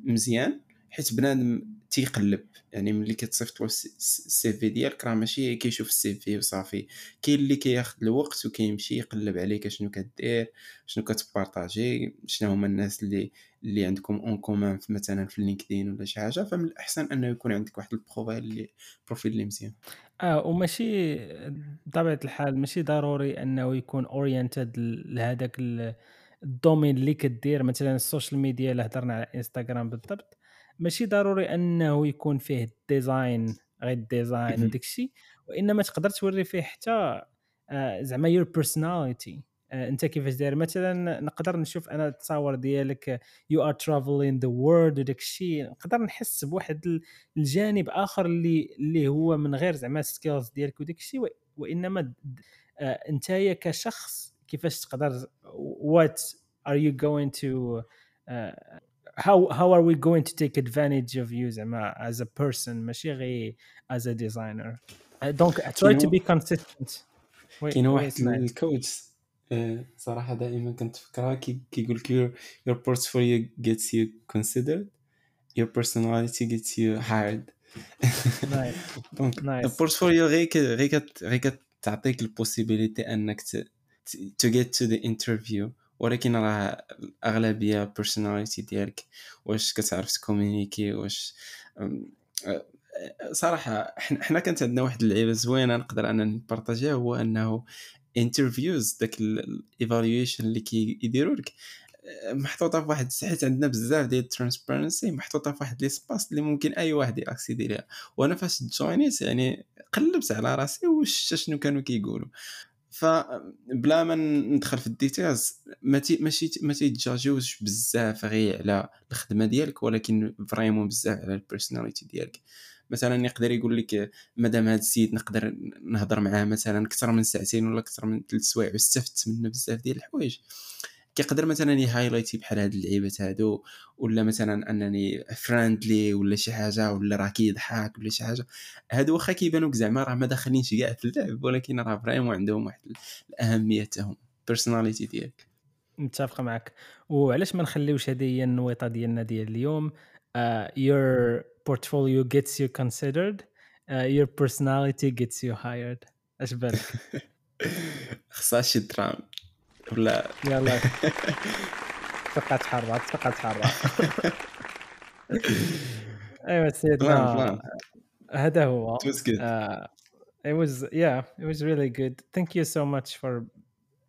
مزيان حيت بنادم تيقلب. يعني ملي كتصيفط ال CV ديالك راه ماشي كيشوف ال CV وصافي. كاين اللي كياخذ الوقت وكيمشي يقلب عليك شنو كدير شنو كتبارطاجي شنو هما الناس اللي اللي عندكم en commun مثلا في لينكدين ولا شي حاجة. فمن الأحسن أنه يكون عندك واحد ال profile اللي profil اللي مزيان. آه وماشي بطبيعة الحال ماشي ضروري أنه يكون oriented لهذاك ال domaine اللي كدير. مثلا ال social media اللي هضرنا على انستغرام بالضبط. ماشي ضروري أنه يكون فيه ال design غير ال design وداك الشيء وإنما تقدر توري فيه حتى آه، زعما your personality آه، أنت كيفاش داير؟ مثلا نقدر نشوف أنا التصاور ديالك you are traveling the world وداك الشيء نقدر نحس بواحد الجانب آخر اللي اللي هو من غير زعما skills ديالك وداك الشيء وإنما آه، انت كشخص كيفاش تقدر وات ار يو going تو how how are we going to take advantage of you زعما as a person ماشي غير as a designer دونك uh, try to be consistent كاين واحد الكوتش صراحه دائما كنت فكرها كيقول لك your, your portfolio gets you considered your personality gets you hired دونك البورتفوليو غير غير غير كتعطيك البوسيبيليتي انك to get to the interview ولكن راه الأغلبية personality ديالك واش كتعرف تكومونيكي واش صراحة حنا كانت عندنا واحد اللعيبة زوينة نقدر أنا نبارطاجيها هو أنه interviews داك ال evaluation اللي كيديروا لك محطوطة في واحد حيت عندنا بزاف ديال ال transparency محطوطة في واحد l'espace اللي ممكن أي واحد ياكسيدي ليها وأنا فاش جوينيت يعني قلبت على راسي واش شنو كانوا كيقولوا. فبلا ما ندخل في ال details ماشي ما تيتجاجيوش بزاف غير على الخدمة ديالك ولكن vraiment بزاف على ال personality ديالك. مثلا يقدر يقول لك مادام هذا السيد نقدر نهضر معاه مثلا أكثر من ساعتين ولا أكثر من ثلاث سوايع واستفدت منه بزاف ديال الحوايج. كيقدر مثلا يهايلايتي بحال هاد اللعيبات هادو ولا مثلا أنني friendly ولا شي حاجة ولا راه كيضحك ولا شي حاجة. هادو واخا كيبانوك زعما راه ما داخلينش كاع في اللعب ولكن راه vraiment عندهم واحد الأهمية تاعهم personality ديالك. متفق معك وعلاش ما نخليوش هذه هي النويطة ديالنا ديال اليوم؟ uh, your portfolio gets you considered. uh, your personality gets you hired. اش بالك؟ خصها شي drum ولا؟ يلا. تبقى تحرك تبقى تحرك ايوا سيدنا. هذا هو. It was good. uh, it was yeah it was really good. Thank you so much for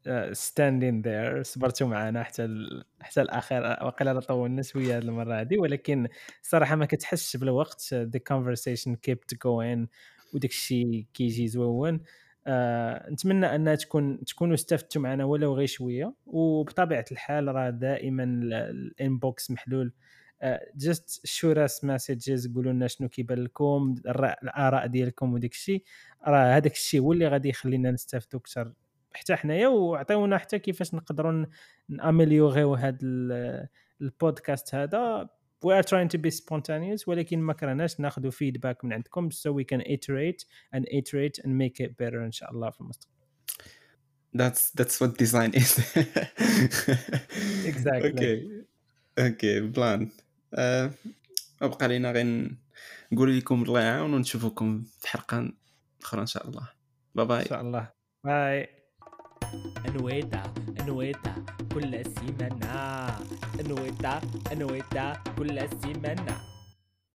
uh, standing there. صبرتوا معنا حتى ال... حتى الأخير. وقيلا طولنا شوية هذه المرة هذه ولكن الصراحه ما كتحسش بالوقت. The conversation kept going. وداك الشيء كيجي زوون. آه نتمنى أنها تكون تكونوا استفدتوا معنا ولو غير شوية. وبطبيعة الحال راه دائما ال inbox محلول. just shoot us messages قولوا لنا شنو كيبان لكم الآراء ديالكم وديك الشيء. راه هذاك الشيء هو اللي غادي يخلينا نستافدوا أكثر حتى حنايا. وعطيونا حتى كيفاش نقدروا نامليوغيو هذا البودكاست هذا we are trying to be spontaneous. ولكن ما كرهناش ناخذ feedback من عندكم so we can iterate and iterate and make it better إن شاء الله في المستقبل. That's that's what design is. Exactly. Okay. Okay بلان uh, بقى لينا غير نقول لكم الله يعاون ونشوفكم في حلقة أخرى إن شاء الله. bye إن bye شاء الله. bye انويتا انويتا كل سيمانة انويتا انويتا كل سيمانة